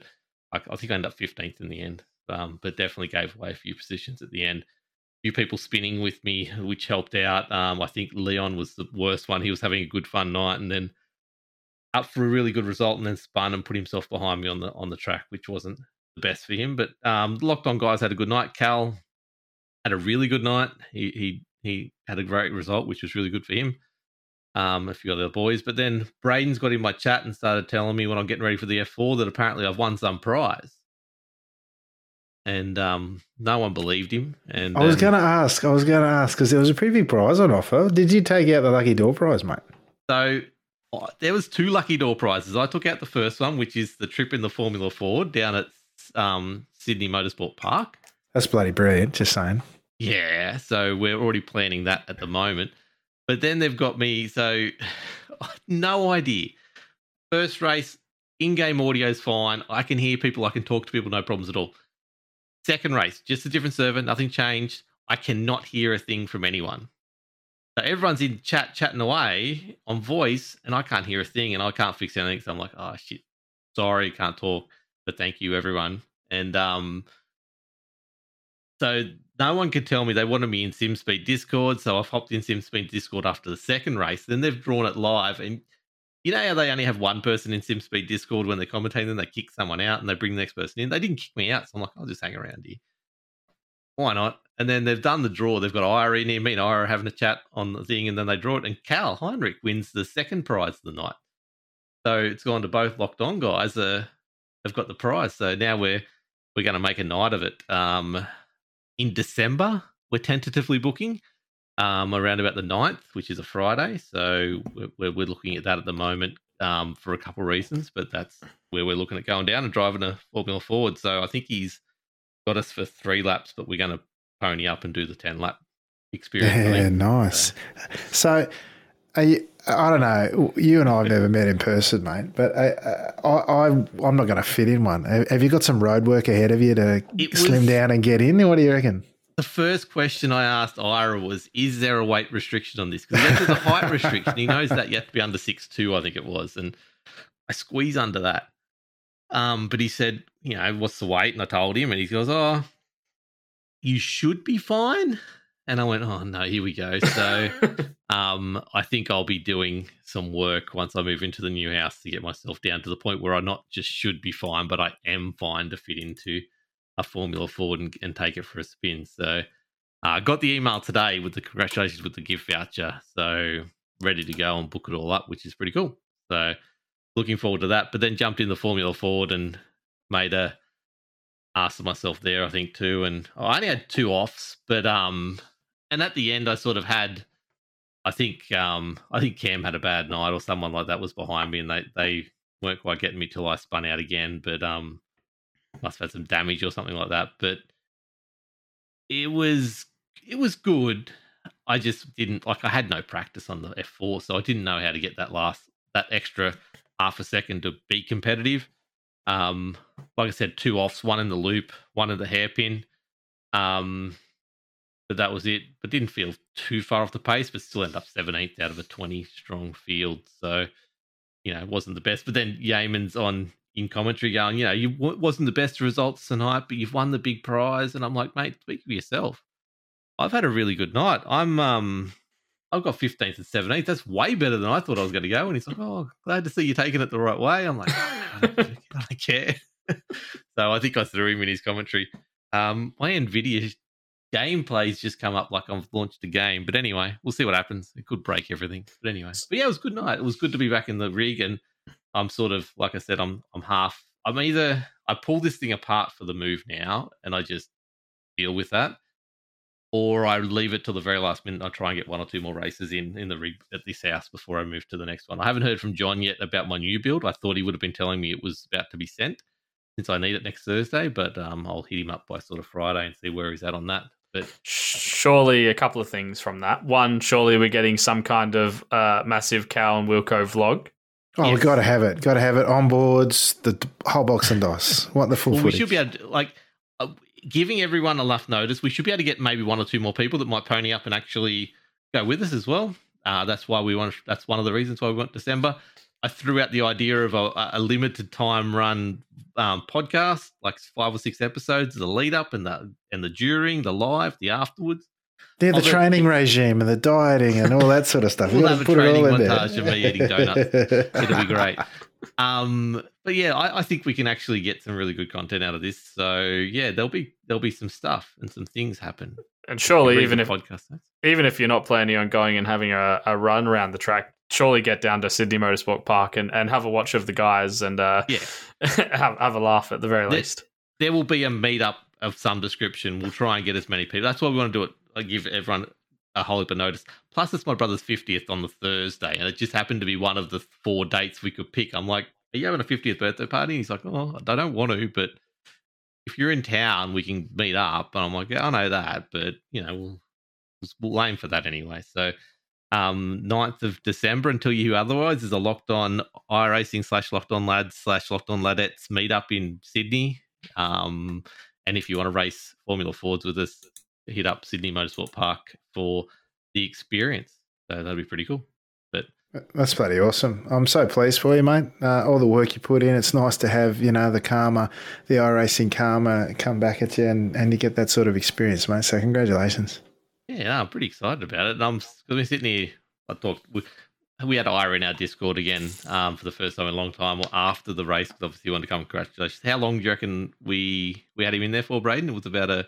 I, I think I ended up 15th in the end. Um, but definitely gave away a few positions at the end. A few people spinning with me, which helped out. Um, I think Leon was the worst one. He was having a good fun night, and then up for a really good result and then spun and put himself behind me on the on the track, which wasn't the best for him. But um, locked on guys had a good night. Cal had a really good night. He he he had a great result, which was really good for him. Um, a few other boys, but then Braden's got in my chat and started telling me when I'm getting ready for the F4 that apparently I've won some prize. And um, no one believed him. And I was um, going to ask. I was going to ask because there was a pretty big prize on offer. Did you take out the lucky door prize, mate? So uh, there was two lucky door prizes. I took out the first one, which is the trip in the Formula Ford down at um, Sydney Motorsport Park. That's bloody brilliant. Just saying. Yeah, so we're already planning that at the moment. But then they've got me, so no idea. First race, in-game audio is fine. I can hear people. I can talk to people. No problems at all. Second race, just a different server. Nothing changed. I cannot hear a thing from anyone. So everyone's in chat, chatting away on voice, and I can't hear a thing, and I can't fix anything. So I'm like, oh shit, sorry, can't talk. But thank you, everyone. And um, so no one could tell me they wanted me in SimSpeed Discord. So I've hopped in SimSpeed Discord after the second race. Then they've drawn it live, and you know how they only have one person in SimSpeed Discord when they're commentating, then they kick someone out and they bring the next person in. They didn't kick me out, so I'm like, I'll just hang around here. Why not? And then they've done the draw. They've got Ira in here. Me and Ira having a chat on the thing, and then they draw it. And Cal Heinrich wins the second prize of the night. So it's gone to both locked on guys. Uh, have got the prize. So now we're we're going to make a night of it. Um, in December, we're tentatively booking um, around about the 9th, which is a Friday. So we're, we're looking at that at the moment um, for a couple of reasons, but that's where we're looking at going down and driving a Formula Ford. So I think he's got us for three laps, but we're going to pony up and do the 10 lap experience. Yeah, nice. So, are you, I don't know. You and I have never met in person, mate. But I, I, I I'm not going to fit in one. Have you got some road work ahead of you to slim down and get in? What do you reckon? The first question I asked Ira was, "Is there a weight restriction on this?" Because there's a height restriction. He knows that you have to be under six two, I think it was, and I squeeze under that. Um, but he said, "You know, what's the weight?" And I told him, and he goes, "Oh, you should be fine." And I went, "Oh no, here we go." So, um, I think I'll be doing some work once I move into the new house to get myself down to the point where I not just should be fine, but I am fine to fit into a Formula Ford and, and take it for a spin. So I uh, got the email today with the congratulations with the gift voucher. So ready to go and book it all up, which is pretty cool. So looking forward to that. But then jumped in the Formula Ford and made a ass of myself there, I think too. And I only had two offs, but um, and at the end I sort of had, I think um, I think Cam had a bad night or someone like that was behind me, and they they weren't quite getting me till I spun out again. But um, must have had some damage or something like that. But it was it was good. I just didn't like I had no practice on the F4, so I didn't know how to get that last that extra half a second to be competitive. Um, like I said, two offs, one in the loop, one in the hairpin. Um, but that was it. But didn't feel too far off the pace, but still ended up 17th out of a 20 strong field. So, you know, it wasn't the best. But then Yeaman's on in commentary going, you know, you w- wasn't the best results tonight, but you've won the big prize. And I'm like, mate, speak for yourself. I've had a really good night. I'm um I've got 15th and 17th. That's way better than I thought I was going to go. And he's like, oh, glad to see you taking it the right way. I'm like, I don't, I don't care. so I think I threw him in his commentary. Um, my NVIDIA gameplay's just come up like I've launched a game. But anyway, we'll see what happens. It could break everything. But anyway, but yeah, it was a good night. It was good to be back in the rig. And I'm sort of, like I said, I'm, I'm half, I'm either, I pull this thing apart for the move now and I just deal with that or I leave it till the very last minute. I try and get one or two more races in in the rig at this house before I move to the next one. I haven't heard from John yet about my new build. I thought he would have been telling me it was about to be sent since I need it next Thursday, but um, I'll hit him up by sort of Friday and see where he's at on that. But surely a couple of things from that. One, surely we're getting some kind of uh, massive Cal and Wilco vlog. Oh, Yes. we've got to have it. Got to have it on boards, the whole box and dice. Want the full well, we should be able to, like uh, giving everyone enough notice. We should be able to get maybe one or two more people that might pony up and actually go with us as well. Uh, that's why we want. That's one of the reasons why we want December. I threw out the idea of a, a limited time run um, podcast, like five or six episodes, the lead up and the and the during, the live, the afterwards. Yeah, the I'll go- training regime and the dieting and all that sort of stuff. We'll We've a to put it all training in there. montage of me eating donuts. It'll be great. Um, but yeah, I, I think we can actually get some really good content out of this. So yeah, there'll be there'll be some stuff and some things happen. And surely, even if podcast even if you're not planning on going and having a, a run around the track, surely get down to Sydney Motorsport Park and, and have a watch of the guys and uh, Yeah. have have a laugh at the very There- least. there will be a meetup of some description. We'll try and get as many people. That's why we want to do it. I give everyone a whole heap of notice. Plus, it's my brother's fiftieth on the Thursday, and it just happened to be one of the four dates we could pick. I'm like, "Are you having a fiftieth birthday party?" He's like, "Oh, I don't want to, but if you're in town, we can meet up." And I'm like, "Yeah, I know that, but you know, we'll we'll aim for that anyway." So um 9th of December until you otherwise is a locked on iRacing slash locked on lads slash locked on ladettes meetup in Sydney. Um, and if you want to race Formula Fords with us, hit up Sydney Motorsport Park for the experience. So that'd be pretty cool. But That's bloody awesome. I'm so pleased for you, mate. Uh, all the work you put in. It's nice to have, you know, the karma, the iRacing karma come back at you and, and you get that sort of experience, mate. So congratulations. yeah, no, I'm pretty excited about it. And I'm because we're sitting here. I talked. We, we had Ira in our Discord again um, for the first time in a long time. Well, after the race, 'cause obviously he wanted to come. Congratulations. How long do you reckon we we had him in there for, Braden? It was about a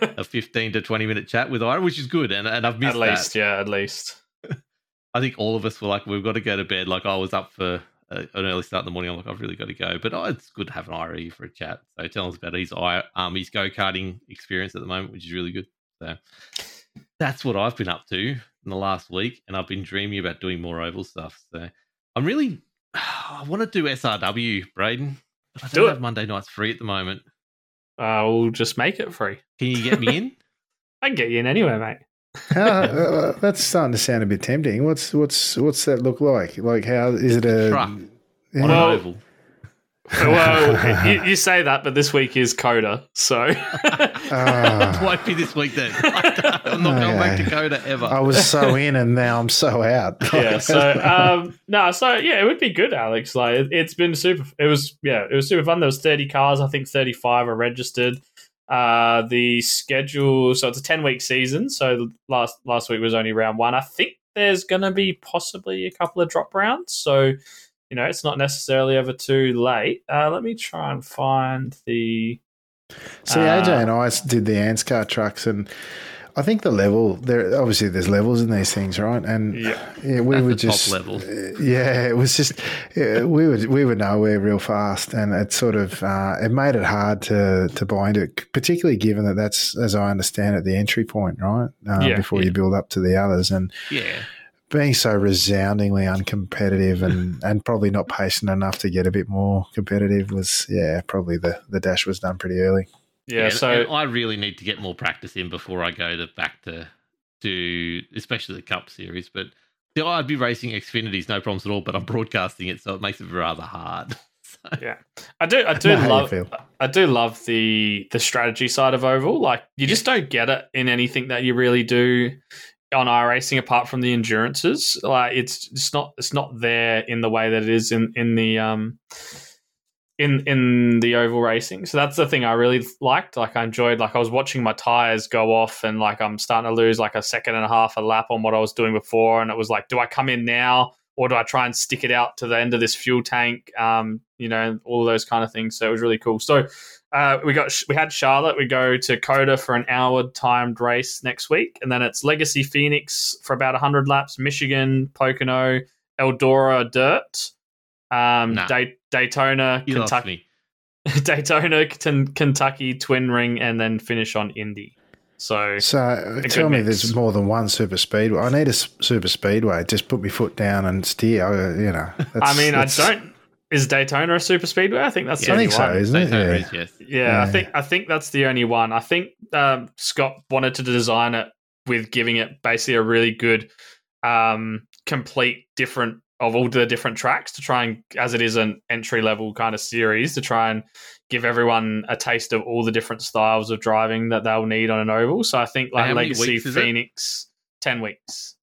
a 15 to 20 minute chat with Ira, which is good. And and I've missed at that. least, yeah, at least. I think all of us were like, we've got to go to bed. Like I was up for a, an early start in the morning. I'm like, I've really got to go. But oh, it's good to have an Ira for a chat. So tell us about his um his go karting experience at the moment, which is really good. So that's what I've been up to in the last week, and I've been dreaming about doing more oval stuff. So I'm really, I want to do SRW, Braden. But I Do don't it. have Monday nights free at the moment. Uh, we'll just make it free. Can you get me in? I can get you in anywhere, mate. Uh, uh, that's starting to sound a bit tempting. What's what's what's that look like? Like how is it a Truck. Yeah. on an oval. Well, you, you say that, but this week is COTA, so Ah. Won't be this week then. I'm not going back to Okay. COTA ever. I was so in and now I'm so out. yeah. So um, no, so yeah, it would be good, Alex. Like it, it's been super. It was yeah, it was super fun. There was thirty cars. I think thirty five are registered. Uh, the schedule. So it's a ten week season. So the last last week was only round one. I think there's going to be possibly a couple of drop rounds. So you know, it's not necessarily ever too late. Uh, let me try and find the. See, AJ and I did the Anscar trucks, and I think the level there. Obviously, there's levels in these things, right? And Yeah. yeah, we That's would top just level. uh, Yeah, it was just yeah, we would we were nowhere real fast, and it sort of uh, it made it hard to to buy into it, particularly given that that's as I understand it the entry point, right? Uh, Yeah. before you build up to the others, and yeah. Being so resoundingly uncompetitive and, and probably not patient enough to get a bit more competitive was yeah probably the, the dash was done pretty early. Yeah. and- so and I really need to get more practice in before I go to back to to especially the Cup Series. But see, I'd be racing Xfinities, no problems at all. But I'm broadcasting it, so it makes it rather hard. So, Yeah, I do. I do Know how you love. feel. I do love the the strategy side of oval. Like you just don't get it in anything that you really do on iRacing apart from the endurances. Like it's it's not it's not there in the way that it is in in the um in in the oval racing. So that's the thing I really liked. Like I enjoyed. Like I was watching my tires go off, and like I'm starting to lose like a second and a half a lap on what I was doing before, and it was like, do I come in now? Or do I try and stick it out to the end of this fuel tank? Um, you know, all those kind of things. So it was really cool. So uh, we got we had Charlotte. We go to COTA for an hour timed race next week, and then it's Legacy Phoenix for about hundred laps. Michigan, Pocono, Eldora Dirt, um, Nah. Day- Daytona, you Kentucky. Daytona, Ken- Kentucky Twin Ring, and then finish on Indy. So So uh, tell me mix. there's more than one super speedway. I need a super speedway. Just put my foot down and steer. I, you know. I that's- mean, I don't. Is Daytona a super speedway? I think that's the Yeah, I only think so, one. isn't it? Daytona Yeah. is, yes. Yeah, I think I think that's the only one. I think um, Scott wanted to design it with giving it basically a really good, um, complete different of all the different tracks to try and, as it is an entry level kind of series, to try and give everyone a taste of all the different styles of driving that they'll need on an oval. So I think like Legacy weeks is it? Phoenix, ten weeks.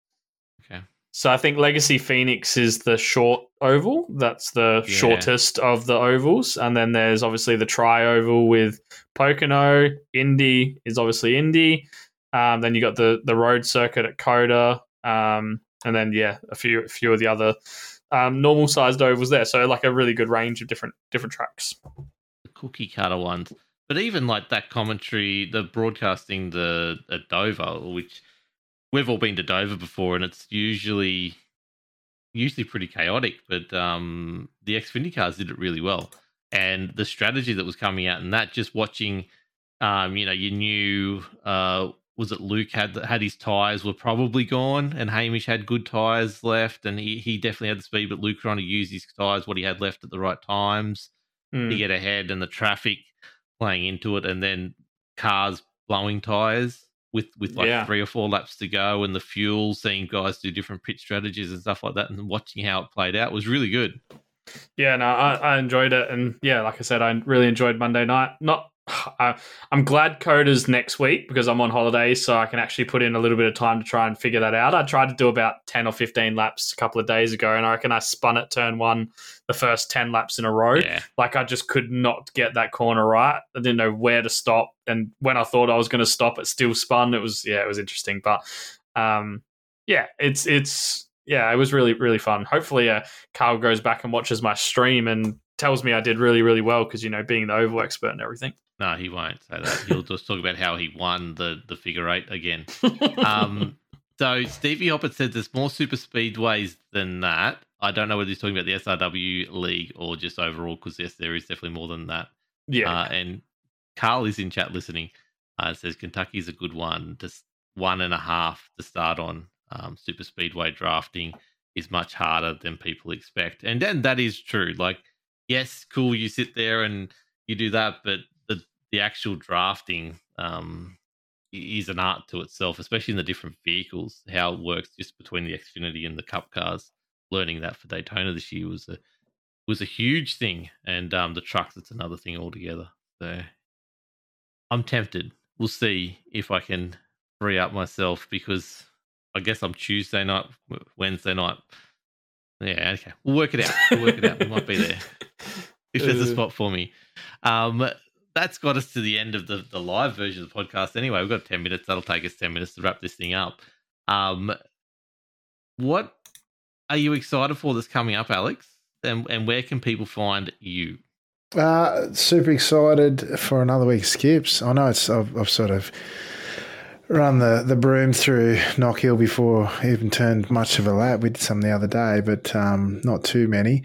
So I think Legacy Phoenix is the short oval. That's the Yeah. shortest of the ovals, and then there's obviously the tri oval with Pocono. Indy is obviously Indy. Um, then you got the the road circuit at COTA, um, and then yeah, a few a few of the other um, normal sized ovals there. So like a really good range of different different tracks. the cookie cutter ones. But even like that commentary, the broadcasting the at Dover, which we've all been to Dover before, and it's usually usually pretty chaotic. But um, the Xfinity cars did it really well, and the strategy that was coming out, and that just watching Um, you know, you knew uh, was it Luke had had his tires were probably gone, and Hamish had good tires left, and he he definitely had the speed, but Luke trying to use his tires what he had left at the right times Mm. to get ahead, and the traffic playing into it, and then cars blowing tires with with like Yeah. three or four laps to go, and the fuel, seeing guys do different pit strategies and stuff like that, and watching how it played out was really good. Yeah, no, I, I enjoyed it, and yeah, like I said, I really enjoyed Monday night. Not, I, I'm glad COTA's next week because I'm on holiday, so I can actually put in a little bit of time to try and figure that out. I tried to do about ten or fifteen laps a couple of days ago, and I reckon I spun at turn one the first ten laps in a row. Yeah, Like I just could not get that corner right. I didn't know where to stop, and when I thought I was going to stop, it still spun. It was yeah, it was interesting, but um, yeah, it's it's yeah, it was really really fun. Hopefully, uh, Carl goes back and watches my stream and tells me I did really really well because you know being the oval expert and everything. No, he won't say that. He'll just talk about how he won the the figure eight again. Um, so Stevie Hopper said there's more super speedways than that. I don't know whether he's talking about the SRW league or just overall, because yes, there is definitely more than that. yeah, Uh, and Carl is in chat listening. Uh, says Kentucky's a good one. Just one and a half to start on. Um, super speedway drafting is much harder than people expect, and then that is true. Like, yes, cool, you sit there and you do that, but the actual drafting um, is an art to itself, especially in the different vehicles. How it works just between the Xfinity and the Cup cars. Learning that for Daytona this year was a was a huge thing, and um, the trucks it's another thing altogether. So I'm tempted. We'll see if I can free up myself because I guess I'm Tuesday night, Wednesday night. Yeah, okay, we'll work it out. We'll work it out. We might be there if there's a Uh. spot for me. Um, that's got us to the end of the, the live version of the podcast. Anyway, we've got 10 minutes. That'll take us 10 minutes to wrap this thing up. Um, what are you excited for that's coming up, Alex? And, and where can people find you? Uh, super excited for another week of skips. I know it's I've, I've sort of run the, the broom through Knock Hill before even turned much of a lap. We did some the other day, but um, not too many.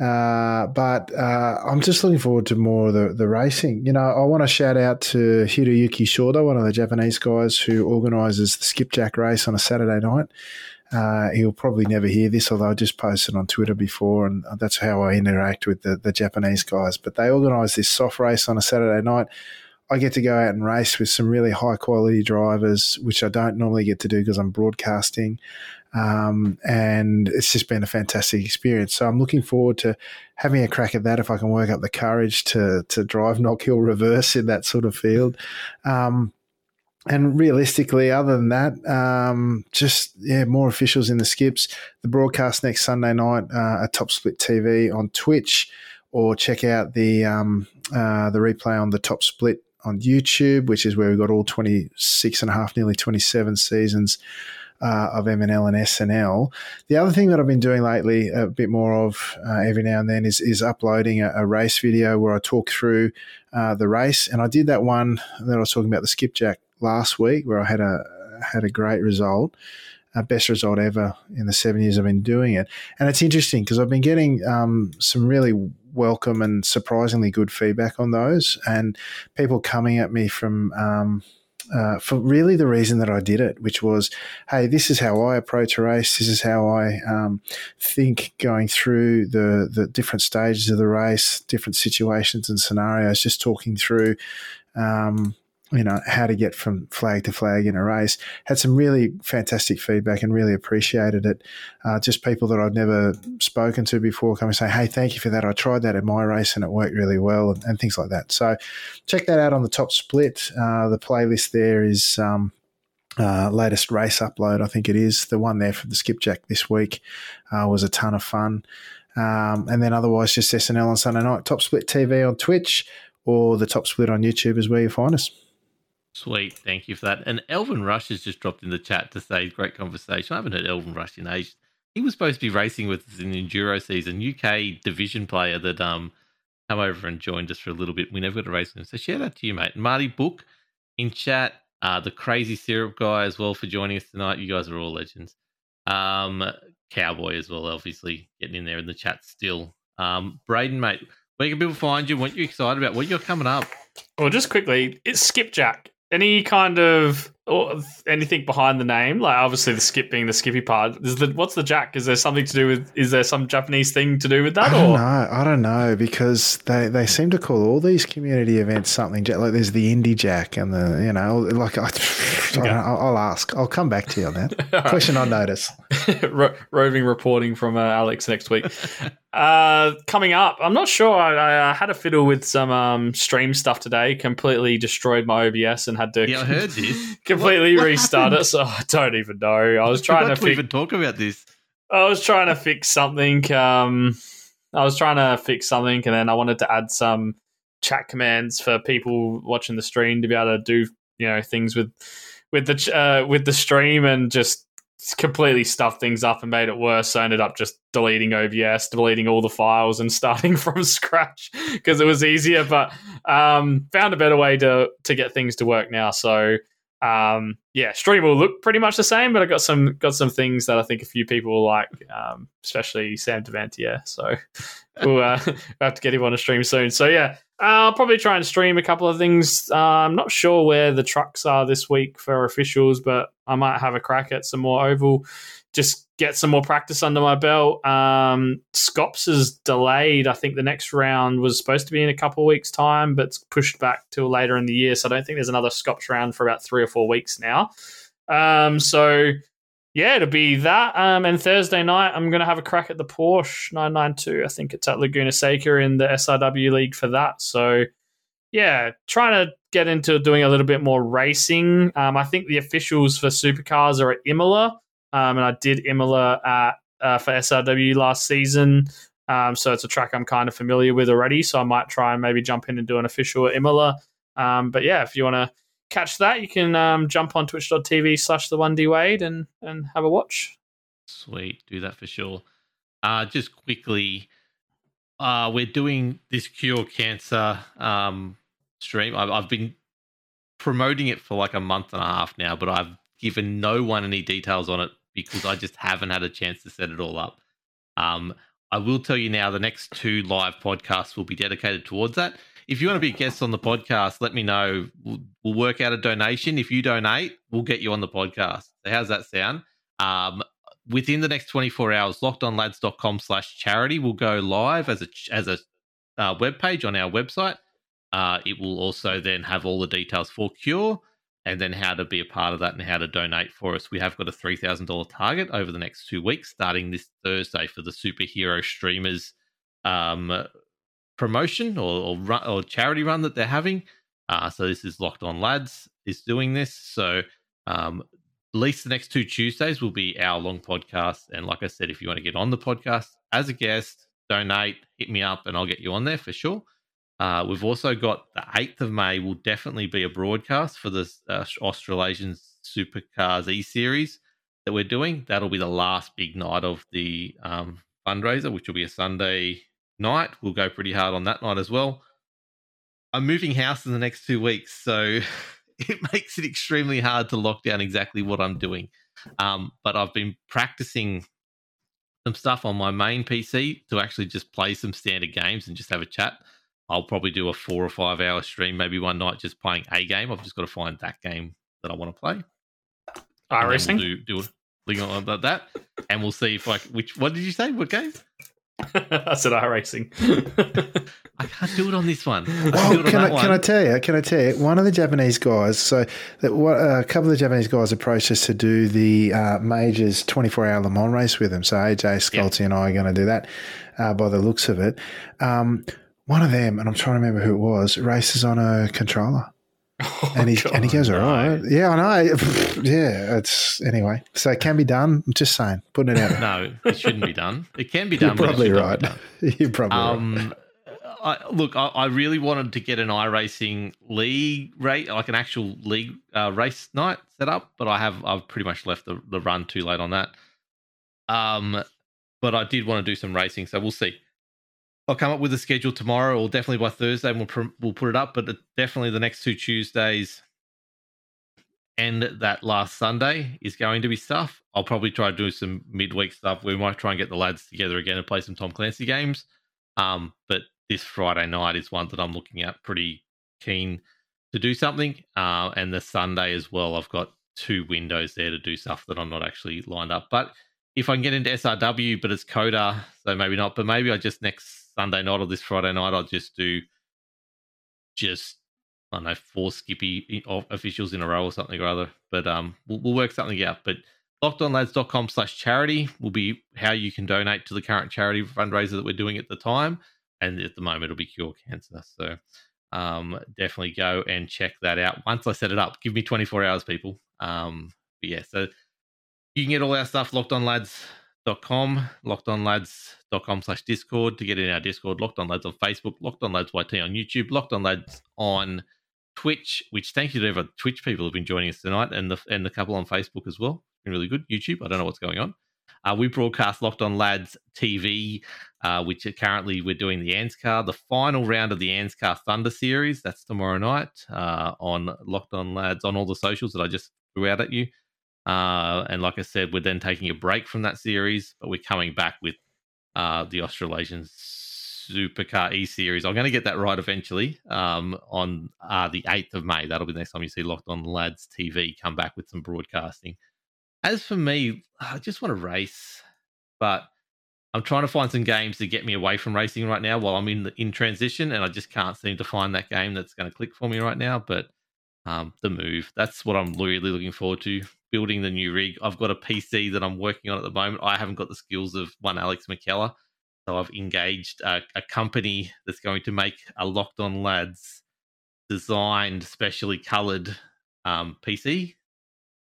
Uh, but uh, I'm just looking forward to more of the, the racing. You know, I want to shout out to Hiroyuki Shorter, one of the Japanese guys who organises the skipjack race on a Saturday night. Uh, he'll probably never hear this, although I just posted on Twitter before, and that's how I interact with the, the Japanese guys. But they organise this soft race on a Saturday night. I get to go out and race with some really high quality drivers, which I don't normally get to do because I'm broadcasting. Um, and it's just been a fantastic experience. So I'm looking forward to having a crack at that if I can work up the courage to to drive Knock Hill reverse in that sort of field. Um, and realistically, other than that, um, just yeah, more officials in the skips. The broadcast next Sunday night uh, at Top Split TV on Twitch, or check out the um, uh, the replay on the Top Split on YouTube, which is where we've got all 26 and a half, nearly 27 seasons uh, of MNL and SNL. The other thing that I've been doing lately, a bit more of uh, every now and then, is is uploading a, a race video where I talk through uh, the race. And I did that one that I was talking about the skipjack last week, where I had a had a great result. Uh, best result ever in the seven years I've been doing it. And it's interesting because I've been getting um, some really welcome and surprisingly good feedback on those, and people coming at me from um, uh, for really the reason that I did it, which was, hey, this is how I approach a race. This is how I um, think going through the the different stages of the race, different situations and scenarios. Just talking through. Um, you know how to get from flag to flag in a race. Had some really fantastic feedback and really appreciated it. Uh, just people that i'd never spoken to before come and say hey thank you for that. I tried that in my race and it worked really well and, and things like that. So check that out on the top split. Uh, the playlist there is um, uh, latest race upload i think it is. The one there for the skipjack this week uh, was a ton of fun. Um, and then otherwise just snl on sunday night. Top split tv on twitch or the top split on youtube is where you find us Sweet, thank you for that. And Elvin Rush has just dropped in the chat to say great conversation. I haven't heard Elvin Rush in ages. He was supposed to be racing with us in the Enduro season, UK division player that um come over and joined us for a little bit. We never got to race with him. So shout out to you, mate. Marty Book in chat, uh, the crazy syrup guy as well for joining us tonight. You guys are all legends. Um, Cowboy as well, obviously getting in there in the chat still. Um, Braden, mate, where can people find you? What you excited about? What you got coming up? Well, just quickly, it's skipjack. Any kind of or anything behind the name? Like obviously the skip being the skippy part. Is the what's the jack? Is there something to do with? Is there some Japanese thing to do with that? I don't or know. I don't know because they, they seem to call all these community events something ja- like there's the Indie Jack and the you know like I, I don't know, I'll, I'll ask. I'll come back to you on that question on notice. Ro- roving reporting from uh, Alex next week. uh, coming up, I'm not sure. I, I uh, had a fiddle with some um, stream stuff today. Completely destroyed my OBS and had to Yeah, I heard this. Completely What- what restart happened? it. So I don't even know. I was trying to to even talk about this. I was trying to fix something. Um, I was trying to fix something, and then I wanted to add some chat commands for people watching the stream to be able to do you know things with with the uh, with the stream, and just completely stuffed things up and made it worse. So I ended up just deleting OBS, deleting all the files, and starting from scratch because it was easier. But um, found a better way to to get things to work now. So um, yeah, stream will look pretty much the same, but I got some got some things that I think a few people will like, um, especially Sam Devantier. So we'll, uh, we'll have to get him on a stream soon. So yeah, I'll probably try and stream a couple of things. Uh, I'm not sure where the trucks are this week for officials, but I might have a crack at some more oval. Just get some more practice under my belt. Um, Scops is delayed. I think the next round was supposed to be in a couple weeks' time, but it's pushed back till later in the year. So I don't think there's another Scops round for about three or four weeks now. Um, so yeah, it'll be that. Um, and Thursday night, I'm going to have a crack at the Porsche 992. I think it's at Laguna Seca in the SRW League for that. So yeah, trying to get into doing a little bit more racing. Um, I think the officials for supercars are at Imola, um, and I did Imola at uh, for SRW last season. Um, so it's a track I'm kind of familiar with already. So I might try and maybe jump in and do an official at Imola. Um, but yeah, if you want to catch that, you can um, jump on twitch.tv slash the one D Wade and and have a watch. Sweet, do that for sure. Uh, just quickly, uh, we're doing this cure cancer um, stream. I've, I've been promoting it for like a month and a half now, but I've given no one any details on it because I just haven't had a chance to set it all up. Um, I will tell you now the next two live podcasts will be dedicated towards that. If you want to be a guest on the podcast, let me know. We'll, we'll work out a donation. If you donate, we'll get you on the podcast. So how's that sound? Um, within the next 24 hours, lockedonlads.com slash charity will go live as a, as a uh, web page on our website. Uh, it will also then have all the details for Cure and then how to be a part of that and how to donate for us. We have got a $3,000 target over the next two weeks, starting this Thursday for the superhero streamers um, promotion or, or, run, or charity run that they're having. Uh, so this is Locked On Lads is doing this. So um, at least the next two Tuesdays will be our long podcast. And like I said, if you want to get on the podcast as a guest, donate, hit me up, and I'll get you on there for sure. Uh, we've also got the 8th of May will definitely be a broadcast for the uh, Australasian Supercars E Series that we're doing. That'll be the last big night of the um, fundraiser, which will be a Sunday night. We'll go pretty hard on that night as well. I'm moving house in the next two weeks, so it makes it extremely hard to lock down exactly what I'm doing. Um, but I've been practicing some stuff on my main PC to actually just play some standard games and just have a chat. I'll probably do a four or five hour stream, maybe one night just playing a game. I've just got to find that game that I want to play. And then iRacing. We'll do, do a link on about that, and we'll see if I which. What did you say? What game? I said iRacing. I can't do it on this one. I can Well, on can I, that can I tell you? Can I tell you? One of the Japanese guys. So that what, uh, a couple of the Japanese guys approached us to do the uh, majors twenty four hour Le Mans race with them. So AJ Sculty and I are going to do that. Uh, by the looks of it, um, one of them, and I'm trying to remember who it was, races on a controller. and he and he goes, all right, yeah, I know, yeah. It's anyway, so it can be done. I'm just saying, putting it out. No, it shouldn't be done. It can be done. You're probably right. You're probably right. Um, I, look, I, I really wanted to get an iRacing league rate, like an actual league uh, race night set up, but I have I've pretty much left the, the run too late on that. Um, but I did want to do some racing, so we'll see. I'll come up with a schedule tomorrow, or definitely by Thursday, and we'll we'll put it up. But definitely the next two Tuesdays and that last Sunday is going to be stuff. I'll probably try to do some midweek stuff. We might try and get the lads together again and play some Tom Clancy games. Um, but this Friday night is one that I'm looking at pretty keen to do something. Uh, and the Sunday as well, I've got two windows there to do stuff that I'm not actually lined up. But if I can get into SRW, but it's COTA, so maybe not. But maybe I just next Sunday night or this Friday night, I'll just do just I don't know four Skippy officials in a row or something or other. But um, we'll, we'll work something out. But lockedonlads.com slash charity will be how you can donate to the current charity fundraiser that we're doing at the time. And at the moment, it'll be Cure Cancer. So um, definitely go and check that out. Once I set it up, give me 24 hours, people. Um, but yeah, so you can get all our stuff lockedonlads.com, lockedonlads.com slash Discord to get in our Discord, Locked On Lads on Facebook, Locked On Lads YT on YouTube, Locked On Lads on Twitch, which thank you to everyone Twitch people who've been joining us tonight and the and the couple on Facebook as well. Been really good. YouTube, I don't know what's going on. Uh, we broadcast Locked On Lads TV, uh, which currently we're doing the ANSCAR, the final round of the ANSCAR Thunder Series. That's tomorrow night uh, on Locked On Lads on all the socials that I just threw out at you. Uh, and like I said, we're then taking a break from that series, but we're coming back with uh, the Australasian Supercar E Series. I'm going to get that right eventually um, on uh, the 8th of May. That'll be the next time you see Locked On Lads TV come back with some broadcasting. As for me, I just want to race, but I'm trying to find some games to get me away from racing right now while I'm in the, in transition, and I just can't seem to find that game that's going to click for me right now. But um, the move, that's what I'm really looking forward to. Building the new rig. I've got a PC that I'm working on at the moment. I haven't got the skills of one Alex McKellar, so I've engaged a, a company that's going to make a Locked On Lads designed, specially coloured um, PC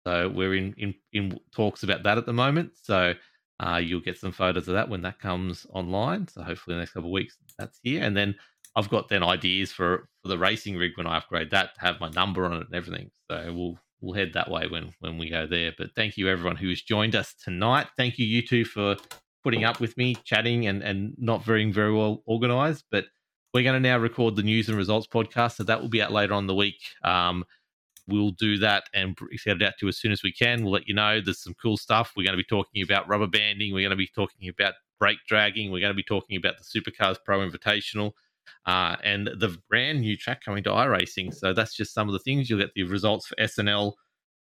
so we're in, in, in talks about that at the moment. So uh, you'll get some photos of that when that comes online. So hopefully the next couple of weeks that's here. And then I've got then ideas for, for the racing rig when I upgrade that to have my number on it and everything. So we'll we'll head that way when when we go there. But thank you everyone who has joined us tonight. Thank you you two for putting up with me, chatting and and not very very well organized. But we're going to now record the news and results podcast, so that will be out later on the week. Um, we'll do that and get it out to you as soon as we can. We'll let you know there's some cool stuff. We're going to be talking about rubber banding. We're going to be talking about brake dragging. We're going to be talking about the Supercars Pro Invitational uh, and the brand new track coming to iRacing. So that's just some of the things. You'll get the results for SNL,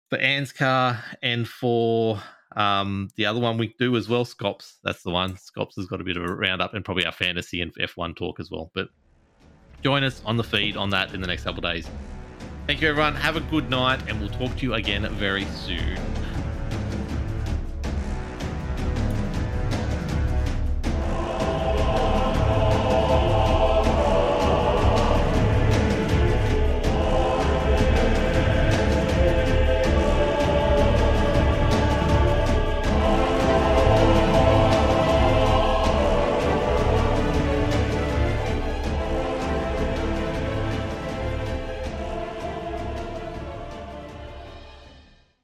for ANSCAR, and for um, the other one we do as well, Scops. That's the one. Scops has got a bit of a roundup and probably our fantasy and F1 talk as well. But join us on the feed on that in the next couple days. Thank you, everyone. Have a good night, and we'll talk to you again very soon.